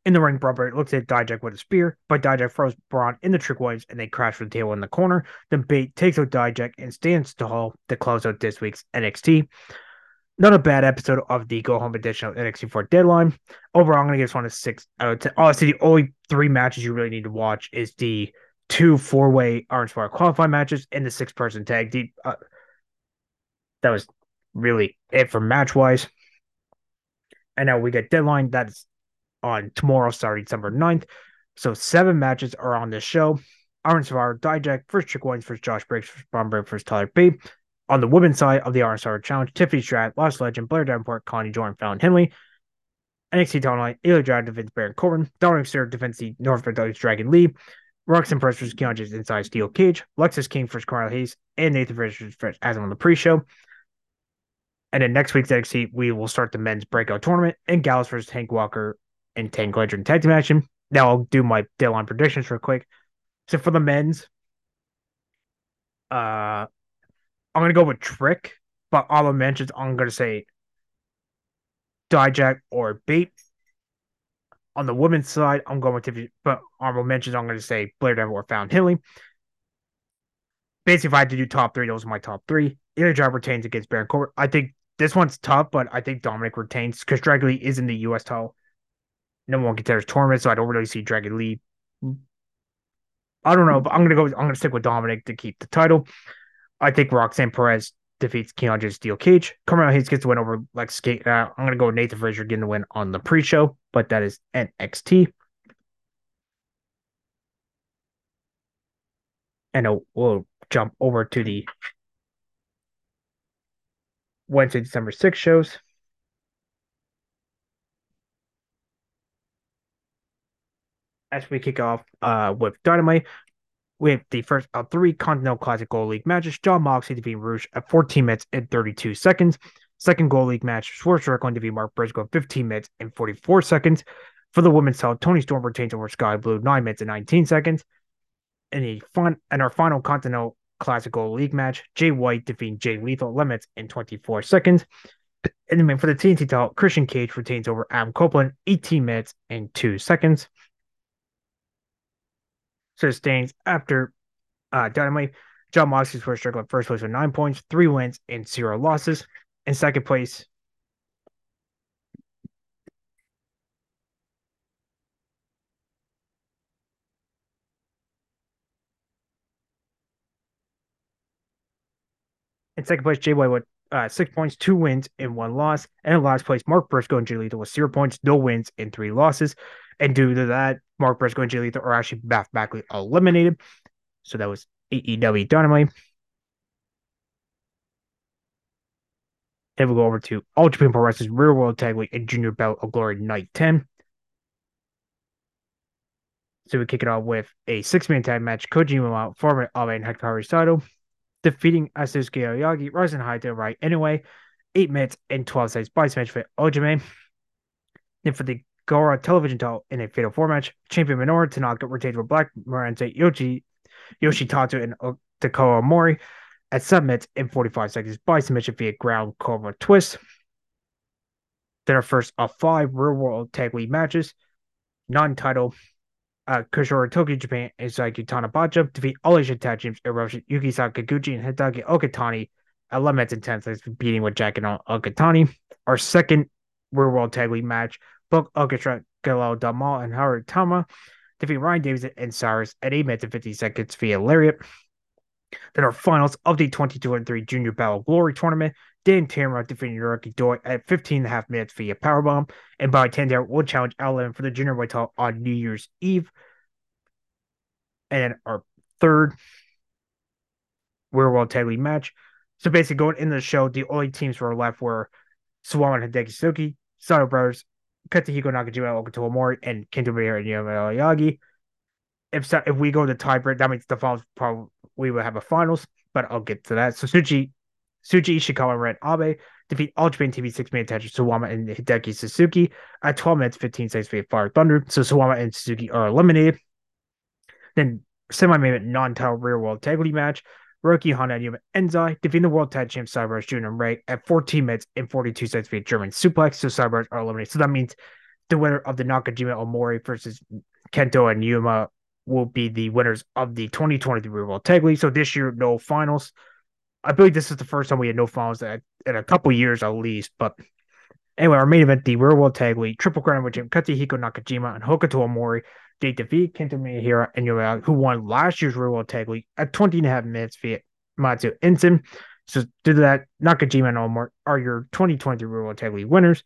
In the ring, Braun looks at Dijak with a spear, but Dijak throws Braun in the trick waves and they crash for the table in the corner. Then Bate takes out Dijak and stands tall to close out this week's NXT. Not a bad episode of the Go Home edition of NXT for Deadline. Overall, I'm going to give this one a six out of ten. Honestly, the only three matches you really need to watch is the two four way Orange Bar qualifying matches and the six person tag. The, uh, that was really it for match wise. And now we get Deadline. That's on tomorrow, Saturday, December 9th. So seven matches are on this show. Iron Survivor, Dijak, first Trick Wines, first Josh Briggs, first Bromberg, first Tyler B. On the women's side of the Survivor Challenge, Tiffany Strat, Lost Legend, Blair Davenport, Connie Jordan, Fallon Henley. NXT Timeline, Ilya Dragunov defends Baron Corbin, Dominik Mysterio defends the North Dakota Dragon Lee, Roxanne Perez versus inside steel cage, Lexis King versus Carl Hayes, and Nathan versus as on the pre-show. And then next week's NXT, we will start the men's breakout tournament and Gallus versus Hank Walker and Tank Ledger in tag team action. Now I'll do my deadline predictions real quick. So for the men's, uh, I'm gonna go with Trick, but all the mentions I'm gonna say Dijak or Bate. On the women's side, I'm going with Tiffany, but honorable mentions I'm gonna say Blair Devil or Found Hilly. Basically, if I had to do top three, those are my top three. Ilya Job retains against Baron Corbin. I think this one's tough, but I think Dominic retains because Dragon Lee is in the US title number one contenders tournament, so I don't really see Dragon Lee. I don't know, but I'm gonna go. I'm gonna stick with Dominic to keep the title. I think Roxanne Perez defeats Keontae Steel Cage. Carmelo Hayes gets the win over Lex Skate. Uh, I'm gonna go with Nathan Frazer getting the win on the pre-show, but that is NXT. And uh, we'll jump over to the Wednesday, December 6th shows. as we kick off uh, with Dynamite, we have the first of three Continental Classic Gold League matches. Jon Moxley defeating Rouge at 14 minutes and 32 seconds. Second Gold League match, Swerve Strickland defeating Mark Briscoe 15 minutes and 44 seconds. For the women's title, Toni Storm retains over Skye Blue 9 minutes and 19 seconds. And the fun and our final Continental Classic Gold League match, Jay White defeating Jay Lethal limits in 24 seconds. And then for the TNT title, Christian Cage retains over Adam Copeland 18 minutes and 2 seconds sustains after uh, Dynamite. Jon Moxley's first Strickland first place with nine points, three wins, and zero losses. In second place, In second place, Jay White with uh, six points, two wins, and one loss. And in last place, Mark Briscoe and Jay Lethal with zero points, no wins, and three losses. And due to that, Mark Briscoe and Jay Lethal are actually mathematically eliminated. So that was AEW Dynamite. Then we'll go over to All Japan Pro Wrestling's Real World Tag League and Junior Belt of Glory Night 10. So we kick it off with a six-man tag match. Koji Uemura, former Abe and Hikaru Sato, defeating Asusuke rising high to the right anyway. Eight minutes and 12 seconds by match for Ojime. Then for the Gora television title in a fatal four match. Champion Minoru Tanaka retained with Black Morante Yoshi Yoshitatu and Takao Mori at submits in 45 seconds by submission via ground cover twist. Then our first of five real world tag league matches. Non-title uh, Kushiro Tokyo Japan and Saiki Tanabacha defeat all Asian tag teams Eroshi, Yuki Sakaguchi, and Hideki Okatani at 11 minutes and 10 seconds, beating with Jack and Okatani. Our second real world tag league match Book Orchestra, Galal Damal, and Howard Tama defeat Ryan Davidson and Cyrus at 8 minutes and 50 seconds via Lariat. Then our finals of the 2023 Junior Battle Glory Tournament. Dan Tamura defeating Rocky Doi at 15 and a half minutes via Powerbomb. And by 10 there will challenge Allen for the Junior White title on New Year's Eve. And our third Werewolf Tag League match. So basically, going into the show, the only teams were left were Suwama and Hideki Suzuki, Sato Brothers, Katsuhiko Nakajima, Hokuto Omori, and Kento Miyahara and Yagi. If so, if we go to tiebreak, that means the finals probably we will have a finals, but I'll get to that. So Suji, Shuji Ishikawa and Ren Abe defeat All Japan TV six man attachment Suwama and Hideki Suzuki at 12 minutes 15 seconds via Fire Thunder. So Suwama and Suzuki are eliminated. Then semi-main non-title rear world tag league match. Roki Honda Yuma Enzai defeating the World Tag Champ Cyberus Junior and Ray at 14 minutes and 42 seconds via German suplex. So Cyberus are eliminated. So that means the winner of the Nakajima Omori versus Kento and Yuma will be the winners of the 2023 World Tag League. So this year, no finals. I believe this is the first time we had no finals in a couple years at least. But anyway, our main event, the World Tag League Triple Crown Jim Katsuhiko Nakajima and Hokuto Omori. They defeat Kento Miyahara and Yuma, who won last year's Real World Tag League at 20 and a half minutes via Matsu Ensign. So due to that, Nakajima and Omori are your 2023 Real World Tag League winners.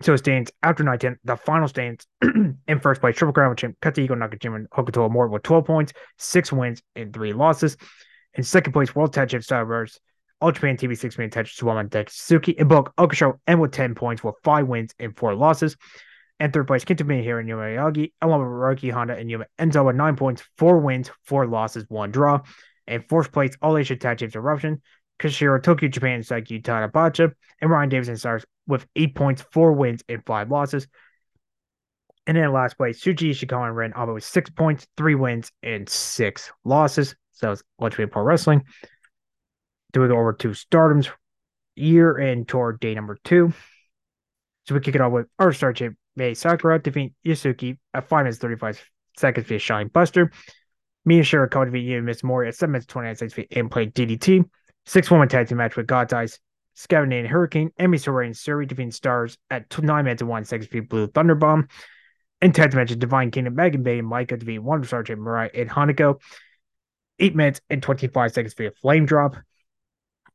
So it stands after night 10. The final stands in first place. Triple Crown champ Katsuhiko Nakajima and Hokuto Omori with 12 points, six wins, and three losses. In second place, World Tag Champ Starbers, All Japan TV six man tag Suwama Suzuki, and Bulk Okasho, and with 10 points with five wins and four losses. And third place, Kento Miyahara and Yuma Yagi, along with Roki Honda and Yuma Enzo with nine points, four wins, four losses, one draw. And fourth place, All Asia Tag Champs Eruption, Kashiro, Tokyo, Japan, Saiki Tanabacha, and Ryan Davidson stars with eight points, four wins, and five losses. And then last place, Shuji Ishikawa and Ren Abe with six points, three wins, and six losses. So it's Luxury Pro Wrestling. Then we go over to Stardom's year and tour day number two. So we kick it off with our star champ, May Sakura, defeat Yusuki at 5 minutes 35 seconds via Shine Buster. Mia Shirakawa defeat Miss Mori at 7 minutes 29 seconds via and play DDT. Six woman tag team match with God's Eyes, Scavenging Hurricane, Emmy Soraya, and Suri defeating Stars at 9 minutes and 1 seconds via Blue Thunderbomb. And tag match Divine Kingdom, Megan Bayne, and Micah defeat Wonder Sergeant Mariah and Hanako. 8 minutes and 25 seconds via Flame Drop.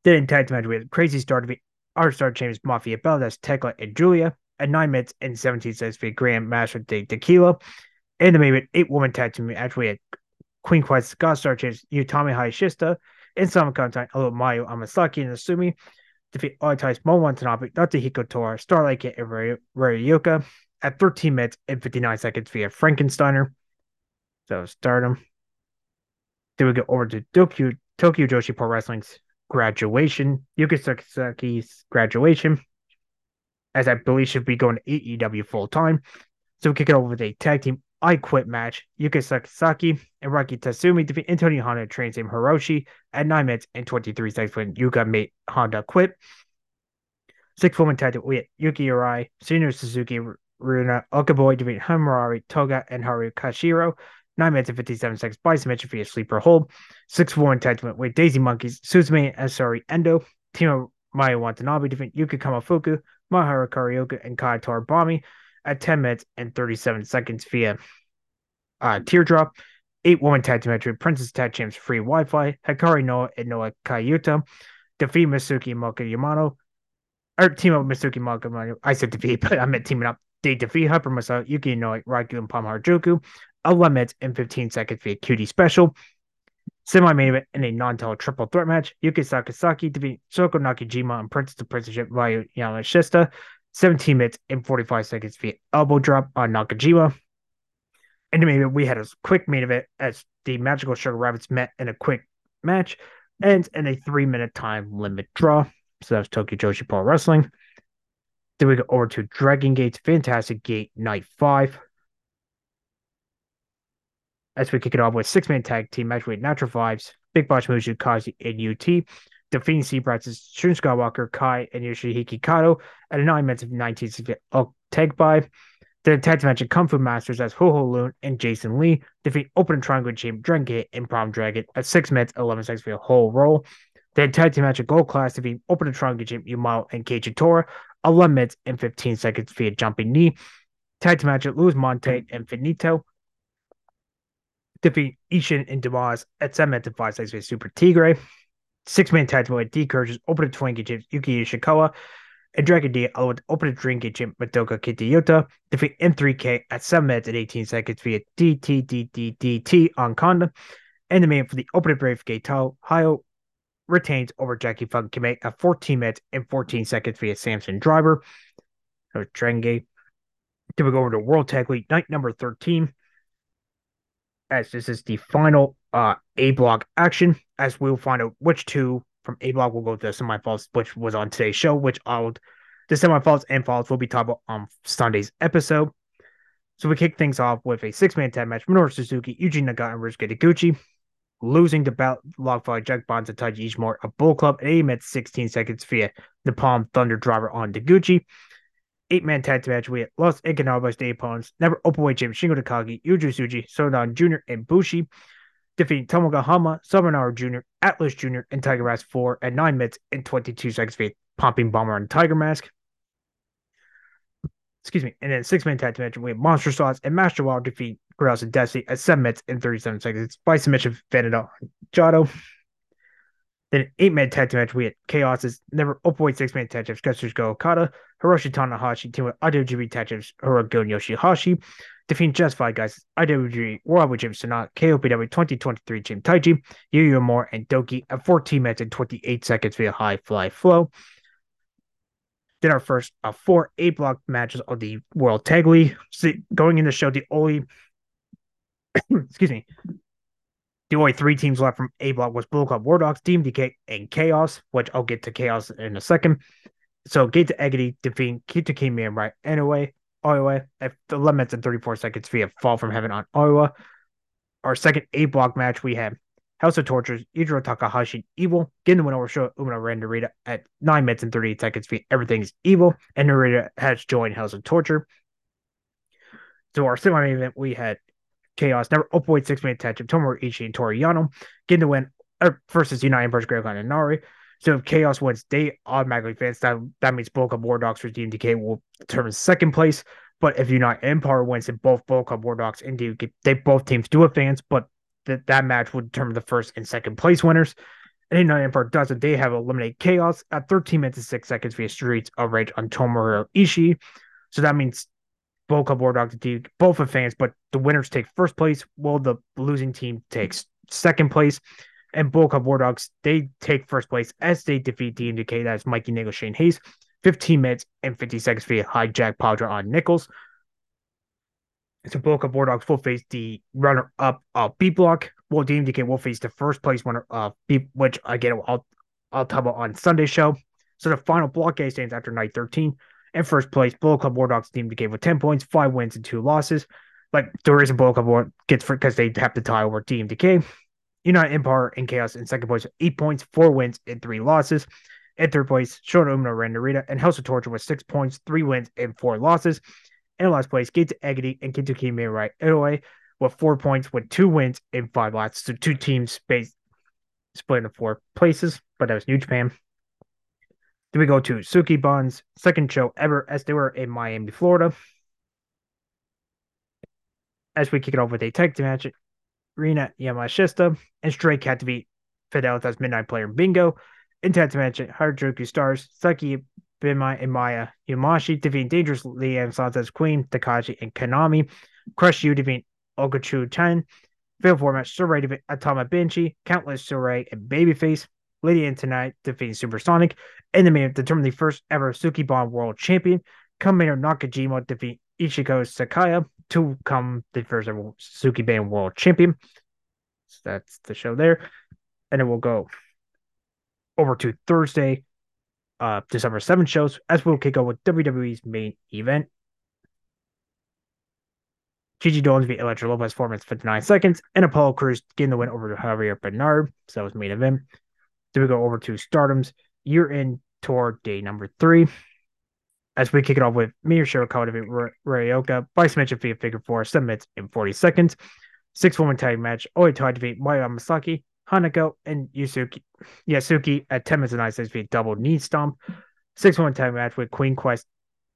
Then in tag match with Crazy Star defeat our Star James Mafia Bell, that's Tekla and Julia at 9 minutes and 17 seconds via Grand Master de Tequila. And the main event, 8 woman tag team match with Queen Quest, Scott Star James, Utami Hayashishita, and some content, although Mayu Amasaki and Asumi defeat Oitais Mo Watanabe, Natsuko Tora, Starlight Kid, and Ryuka at 13 minutes and 59 seconds via Frankensteiner. So stardom. Then we go over to Tokyo, Tokyo Joshi Pro Wrestling's graduation, Yuka Sakazaki's graduation, as I believe should be going to AEW full time. So we kick it over with a tag team I Quit match. Yuka Sakazaki and Rika Tatsumi defeat Antonio Honda and Train Same Hiroshi at 9 minutes and 23 seconds when Yuka made Honda quit. Six woman tag team with Yuki Arai, Senior Suzuki, Runa, Okaboy defeat Hamurari, Toga, and Haru Kashiro. 9 minutes and 57 seconds by submission via sleeper hold. Six woman tag team with Daisy Monkeys, Suzume, and Sari Endo. Timo Maya Watanabe defeat Yuka Kamafuku, Mahara Karioka, and Kai Toribami at 10 minutes and 37 seconds via uh, Teardrop. Eight woman tag team Princess Tag Champs Free Wi Fi, Hikari Noa and Noah Kayuta. Defeat Masuki Moka Yamano. Or team up with Masuki Yamano. I said defeat, but I meant teaming up. They defeat Hyper Masa, Yuki Inoue, Raku, and Palm Joku. 11 minutes and 15 seconds via QT Special. Semi main event in a non title triple threat match. Yuka Sakazaki defeat Shoko Nakajima and Princess of Princeship via Yamashita. 17 minutes and 45 seconds via elbow drop on Nakajima. And maybe we had a quick main event as the Magical Sugar Rabbits met in a quick match and in a three minute time limit draw. So that was Tokyo Joshi Pro Wrestling. Then we go over to Dragon Gate's Fantastic Gate Night 5. As we kick it off with six man tag team match with Natural Vibes, Big Boss Mushu, Kazi, and UT defeating Sea Brats Shun Skywalker, Kai, and Yoshihiki Kato at a 9 minutes of 19 oh, tag by. The tag team match of Kung Fu Masters as Ho Ho Loon and Jason Lee defeat Open Triangle Team Dragon and Prom Dragon at 6 minutes 11 seconds for a whole roll. The tag team match of Gold Class defeat Open Triangle Team Yumao and Keiji Tora 11 minutes and 15 seconds via jumping knee. Tag team match at Luis Monte and Finito defeat Ishin and Demas at 7 minutes and 5 seconds via Super Tigre six man tag team with D Courageous, Open to Twinkie Gyms, Yuki Ishikawa, and Dragon D along with Open to Drinking Gym, Madoka Kitayota, defeat M3K at 7 minutes and 18 seconds via DTDDDT on Conda. And the main for the Open Brave Gate Hayo retains over Jackie Funk Kime at 14 minutes and 14 seconds via Samson Driver. So Gate. Then we go over to World Tag League night number 13 as this is the final uh, A block action, as we'll find out which two from A block will go to the semifinals, which was on today's show, which I'll the semifinals and finals will be talked about on Sunday's episode. So we kick things off with a six man tag match: Minoru Suzuki, Yuji Nagata, and Ryusuke Taguchi. losing to Bal- Logfly, Jack Bonds, and Taiji Ishimori, a Bullet Club, and 8 minutes 16 seconds via the Palm Thunder Driver on Taguchi. Eight man tag match, we had Los Ingobernables, the opponents, never openweight champ Shingo Takagi, Yuji Tsuji, Sodan Jr., and Bushi, defeating Tomoka Hama, Sabanaro Jr., Atlas Jr., and Tiger Mask 4 at 9 minutes and 22 seconds via Pumping Bomber on Tiger Mask excuse me, and then six man tag match with Monster Sauce and Master Wild defeat Grouse and Destiny at seven minutes and 37 seconds It's by submission Vanilla Jado. Then eight man tag team match with Chaos's never openweight six man tag teams Kazuchika Okada, Hiroshi Tanahashi, team with IWGP tag teams Hirogo Yoshihashi, defeating Just Five Guys, IWGP World Jim Sanat, KOPW 2023 Jim Taiji, Yu Moore, and Doki at 14 minutes and 28 seconds via High Fly Flow did our first uh, four A block matches of the World Tag League. See, going in the show, the only excuse me, the only three teams left from A block was Bull Club, War Dogs, TMDK, and Chaos, which I'll get to Chaos in a second. So Gate to Eggity defeating Kita King Man right anyway. Oiwa at 11 minutes and 34 seconds via Fall from Heaven on Oiwa. Our second A block match we had House of Tortures, Yujiro Takahashi, Evil, getting the win over Sho Umino Ren Narita at 9 minutes and 38 seconds feet. Everything's evil, and Narita has joined House of Torture. So our semi-main event, we had Chaos, never openweight six man tag team, Tomohiro Ishii and Toriyano getting the win uh, versus United versus Great and Nari. So if Chaos wins, they automatically advance. That that means Bulk Up War Dogs for TMDK will determine second place. But if United Empire wins, and both Bulk War Dogs and TMDK, they both teams do advance, but that that match will determine the first and second place winners. And United Empire doesn't. They have eliminated Chaos at 13 minutes and 6 seconds via Streets of Rage on Tomohiro Ishii. So that means both Club War Dog team both advance, but the winners take first place, while the losing team takes second place. And Bull Club War Dogs, they take first place as they defeat TMDK. That's Mikey Nicholls, Shane Haste, 15 minutes and 50 seconds via hijack Padra on Nicholls. So Boca Bulldogs will face the runner up uh, B block. Well, TMDK will face the first place winner of B, which again I'll I'll talk about on Sunday show. So the final block A stands after night 13. And first place, Bullet Club War Dogs TMDK with 10 points, five wins, and two losses. Like the reason Bullet Club War gets for because they have to tie over TMDK. United Empire and Chaos in second place, eight points, four wins, and three losses. In third place, Shota Umino Ren Narita and House of Torture with six points, three wins, and four losses. In last place, Gate to Eggity and Kentucky right Italy with four points with two wins and five losses. So two teams spaced, split into four places, but that was New Japan. Then we go to Sukeban's second show ever as they were in Miami, Florida. As we kick it off with a tag team match, Rina Yamashita and Stray Cat to beat Fidelitas Midnight Player Bingo. In tag team match, Harajuku Stars, Saki Bima and Maya Yumashi defeat Dangerous Liam Sanchez Queen, Takashi, and Kanami. Crush You defeat Okachu Chen. Fatal format, Surai defeat Atama Benchi, Countless Surai, and Babyface. Lady and Tonight defeating Supersonic. And the main determine the first ever Sukeban World Champion. Kamehameha Nakajima defeat Ichiko Sakaya to become the first ever Sukeban World Champion. So that's the show there. And then we'll go over to Thursday, uh, December 7th shows as we'll kick off with WWE's main event. Gigi Dolin beat Elektra Lopez four minutes 59 seconds, and Apollo Crews getting the win over to Javier Bernal. So that was main event. Then we go over to Stardom's year in tour day number three. As we kick it off with Mia Shirakawa defeat Ryoka by submission via figure four, minutes and 40 seconds. Six woman tag match. Oito defeat Maya Masaki Hanako and Yusuke Yasuki at 10 minutes and 9 seconds via double knee stomp. 6 1 tag match with Queen Quest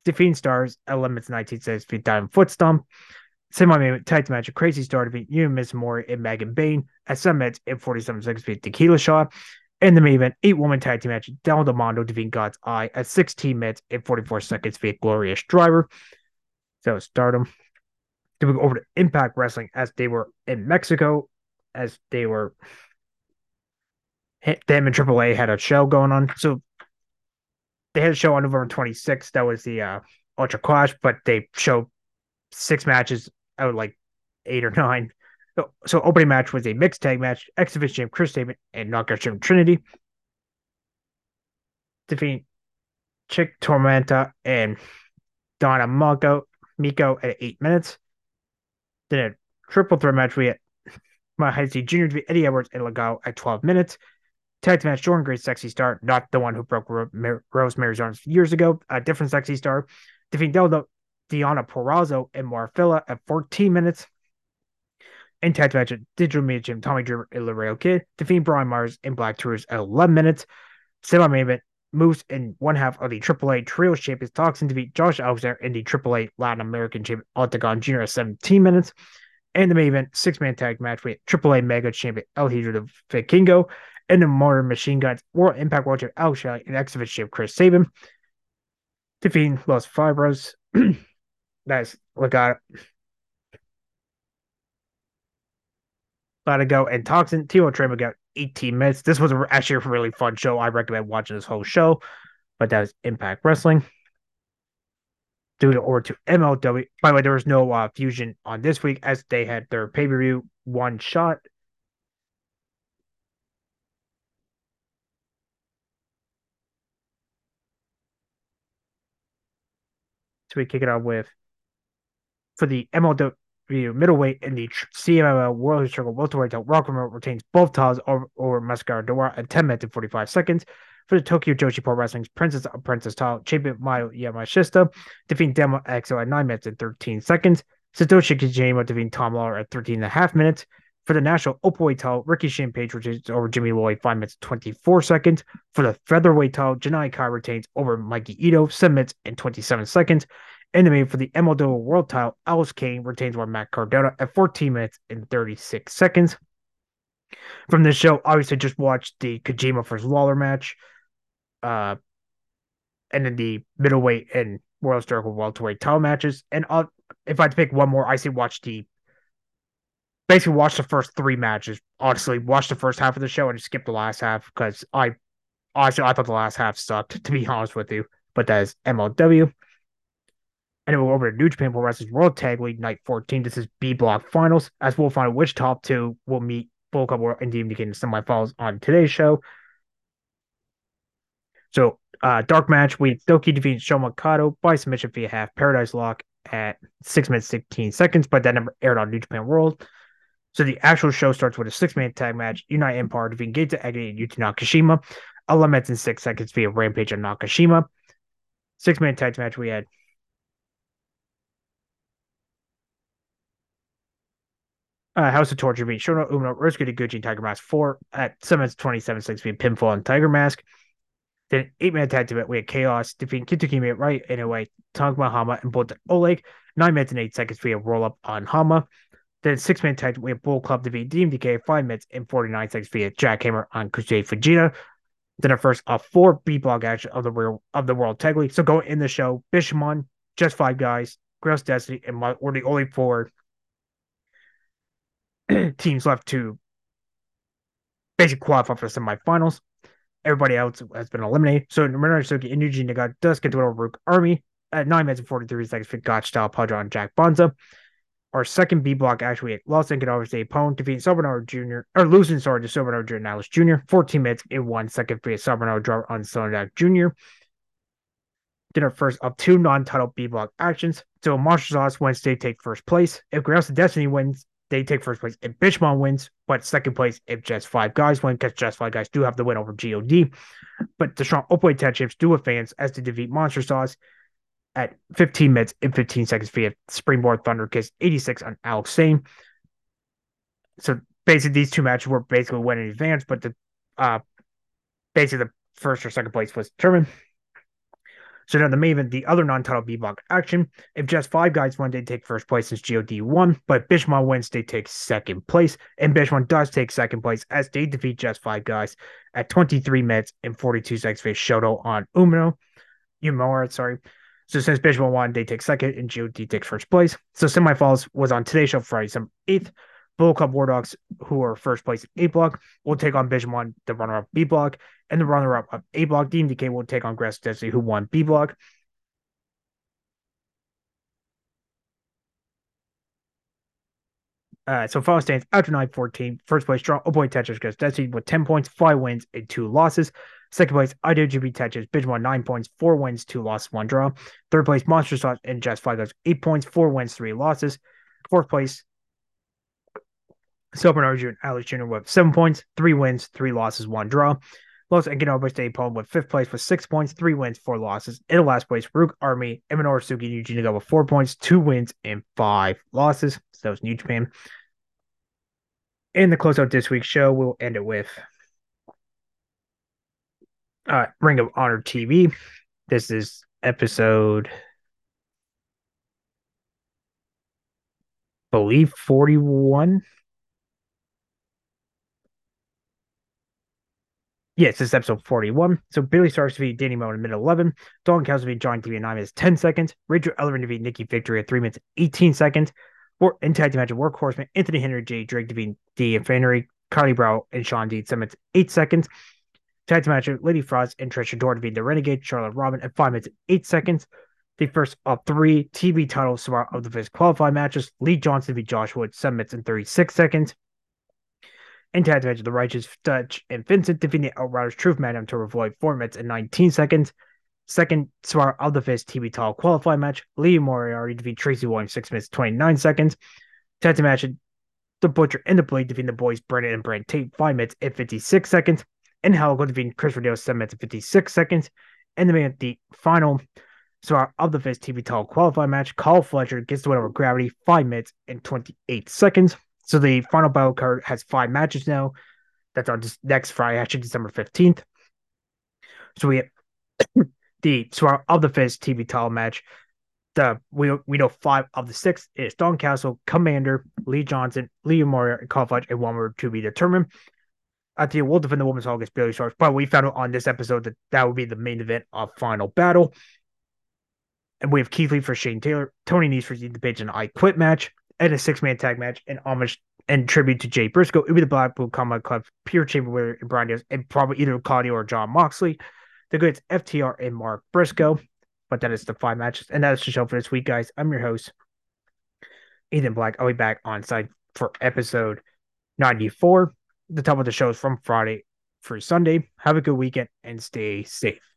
defeating stars at 11 minutes and 19 seconds via diamond foot stomp. Semi main tag match with Crazy Star defeat you Miss Mori and Megan Bayne at 7 minutes and 47 seconds via tequila shot. And the main event, eight woman tag team match, Del Demando defeating God's Eye at 16 minutes and 44 seconds via Glorious Driver. So stardom. Then we go over to Impact Wrestling as they were in Mexico, as they were them and AAA had a show going on. So they had a show on November 26th. That was the uh, Ultra Clash, but they showed six matches out like eight or nine. So, so opening match was a mixed tag match. Exhibition champ Chris Sabin and Knockout champ Trinity defeat Chick Tormenta and Donna Mako Miko at eight minutes. Then a triple threat match we had Mahasi Jr. Eddie Edwards and Legado at 12 minutes. Tag match Jordynne Grace Sexy Star, not the one who broke Rosemary's arms years ago, a different Sexy Star. Defeating Delta Deonna Purrazzo and Marfilla at 14 minutes. Tag match Digital Media Gym, Tommy Dreamer and Laredo Kid, defeating Brian Myers and Black Taurus at 11 minutes. Semi main event moves in one half of the AAA Trios Champions Toxin to beat Josh Alexander in the AAA Latin American Champion Octagon Jr. at 17 minutes. And the main event six man tag match with AAA Mega Champion El Hijo de Vikingo and the Modern Machine Guns World Impact World Champion Alex Shelley and X Division Chris Sabin. Defeating Los Fibros. That's Legado. It go. And Toxin, Timo Trema got 18 minutes. This was actually a really fun show. I recommend watching this whole show. But that was Impact Wrestling. Doing it over to MLW. By the way, there was no uh, fusion on this week as they had their pay per view one shot. So we kick it off with for the MLW middleweight in the CMLL World Struggle welterweight title. Rock retains both titles over, over Mascara at 10 minutes and 45 seconds. For the Tokyo Joshi Pro Wrestling's Princess Princess title, champion Miyu Yamashita defeating Demo Exo at 9 minutes and 13 seconds. Satoshi Kojima defeating Tom Lawlor at 13 and a half minutes. For the national openweight title, Ricky Shane Page retains over Jimmy Lloyd 5 minutes 24 seconds. For the featherweight title, Janai Kai retains over Mikey Ito 7 minutes and 27 seconds. Enemy for the MLW World title, Alex Kane retains over Matt Cardona at 14 minutes and 36 seconds. From this show, obviously just watched the Kojima versus Lawlor match. Uh, and then the middleweight and World Struggle welterweight title matches. And I'll, if I had to pick one more, I say watch the basically watch the first three matches. Honestly, watch the first half of the show and skip the last half because I honestly I thought the last half sucked, to be honest with you. But that is MLW. And then we'll over to New Japan Pro Wrestling's World Tag League Night 14. This is B Block Finals, as we'll find which top two will meet Bull Cup World and DMD Kingdom semifinals on today's show. So, uh, dark match, we Doki defeats Shoma Kato by submission via half Paradise Lock at 6 minutes 16 seconds, but that number aired on New Japan World. So the actual show starts with a six-man tag match, United Empire defeating Geita Agony and Yuta Nakashima, 11 minutes and 6 seconds via Rampage on Nakashima. Six-man tag match, we had uh, House of Torture beat Shono Umino, Ryosuke Taguchi, and Tiger Mask 4 at 7 minutes 27 6 via Pinfall and Tiger Mask. Then eight man tag team we had Chaos defeating Kitakimi right in a way, Tangma Hama and Bolt Oleg, 9 minutes and 8 seconds via roll up on Hama. Then six man tag we have Bull Club defeat TMDK 5 minutes and 49 seconds via Jackhammer on Kosei Fujita. Then our first of four B block action of the real of the World Tag League. So going in the show, Bishamon, just five guys, Gross Destiny, and my, we're the only four teams left to basically qualify for the semifinals. Everybody else has been eliminated. So Minoru Suzuki and Yuji Nagata does get to win over Rook Army at 9 minutes and 43 seconds for Gotch style Padre on Jack Bonza. Our second B block actually lost and could the opponent, defeating Sabernaro Jr. or losing sorry to Sabernaro Jr. Alice Jr. 14 minutes in one second for Sabernaro draw on Sonadak Jr. Did our first of two non-title B block actions. So Monster Sauce Wednesday take first place. If of Destiny wins, they take first place if Bishamon wins, but second place if just five guys win, because just five guys do have the win over God. But the strong tag champs do advance as they defeat Monster Sauce at 15 minutes and 15 seconds via Springboard Thunder Kiss 86 on Alex Zayne. So basically these two matches were basically win in advance, but the uh basically the first or second place was determined. So now the main event, the other non-title B-block action. If just five guys win, they take first place since God won, but Bishamon wins, they take second place, and Bishamon does take second place as they defeat just five guys at 23 minutes and 42 seconds face Shoto on Umino. Umora, sorry. So since Bishamon won, they take second, and God takes first place. So semifinals was on today's show, Friday, December 8th. Bull Club War Dogs, who are first place in A block, will take on Bishamon, the runner up B block, and the runner up of A block, TMDK, will take on Grass Destiny, who won B block. Uh, so final stands after 9 14. First place, strong. Oh boy, Tetris goes Destiny with 10 points, 5 wins, and 2 losses. Second place, IWGP Tetris, Bidge 9 points, 4 wins, 2 losses, 1 draw. Third place, Monster Sauce and Just 5 goes 8 points, 4 wins, 3 losses. Fourth place, So Bernard Jr. Alex Jr. with seven points, three wins, three losses, one draw. Los Angeles State Paul with fifth place with six points, three wins, four losses. In last place, Rook Army, Eminor Suki, Eugene with four points, two wins, and five losses. So that was New Japan. In the closeout this week's show, we'll end it with uh, Ring of Honor TV. This is episode, believe, 41. Yes, this is episode 41. So Billie Starkz defeated Danny Mo in minute 11. Dalton Castle defeated John TV in 9 minutes 10 seconds. Rachel Ellery defeated Nikki Victory at 3 minutes 18 seconds. Or in tag match of Workhorseman, Anthony Henry, Jay Drake defeating D and Fannery, Carly Brow, and Sean Dean 7 minutes 8 seconds. Tag match of Lady Frost and Trisha Dora defeating the Renegade, Charlotte Robin at 5 minutes 8 seconds. The first of three TV title of the first qualified matches. Lee Johnson beat Josh Wood 7 minutes and 36 seconds and tag match of the Righteous Dutch and Vincent defeating Outriders Truth Madam to avoid 4 minutes and 19 seconds. Second Swar of the Fist TV Tall qualified match. Lee Moriarty defeat Tracy Williams 6 minutes 29 seconds. Tag team match The Butcher and the Blade defeating the boys Brennan and Brent Tate 5 minutes and 56 seconds. And Helico defeating Chris Rodeo 7 minutes and 56 seconds. And the man the final Swar of the Fist TV Tall qualified match. Kyle Fletcher gets the win over Gravity 5 minutes and 28 seconds. So the final battle card has five matches now. That's on next Friday, actually December 15th. So we have the so of the Fist TV title match. The we we know five of the six is Castle, Commander, Lee Johnson, Lee Moria, and Carl Fudge, and one were to be determined. I think we'll defend the women's title against Billie Starkz, but we found out on this episode that that would be the main event of Final Battle. And we have Keith Lee for Shane Taylor, Tony Nese for the Page and I Quit match and a six man tag match in homage and tribute to Jay Briscoe. It would be the Blackpool Combat Club, Pure Chamberlain and Brian Diaz, and probably either Claudio or Jon Moxley. The goods FTR and Mark Briscoe. But that is the five matches. And that is the show for this week, guys. I'm your host, Ethan Black. I'll be back on site for episode 94. The top of the show is from Friday through Sunday. Have a good weekend and stay safe.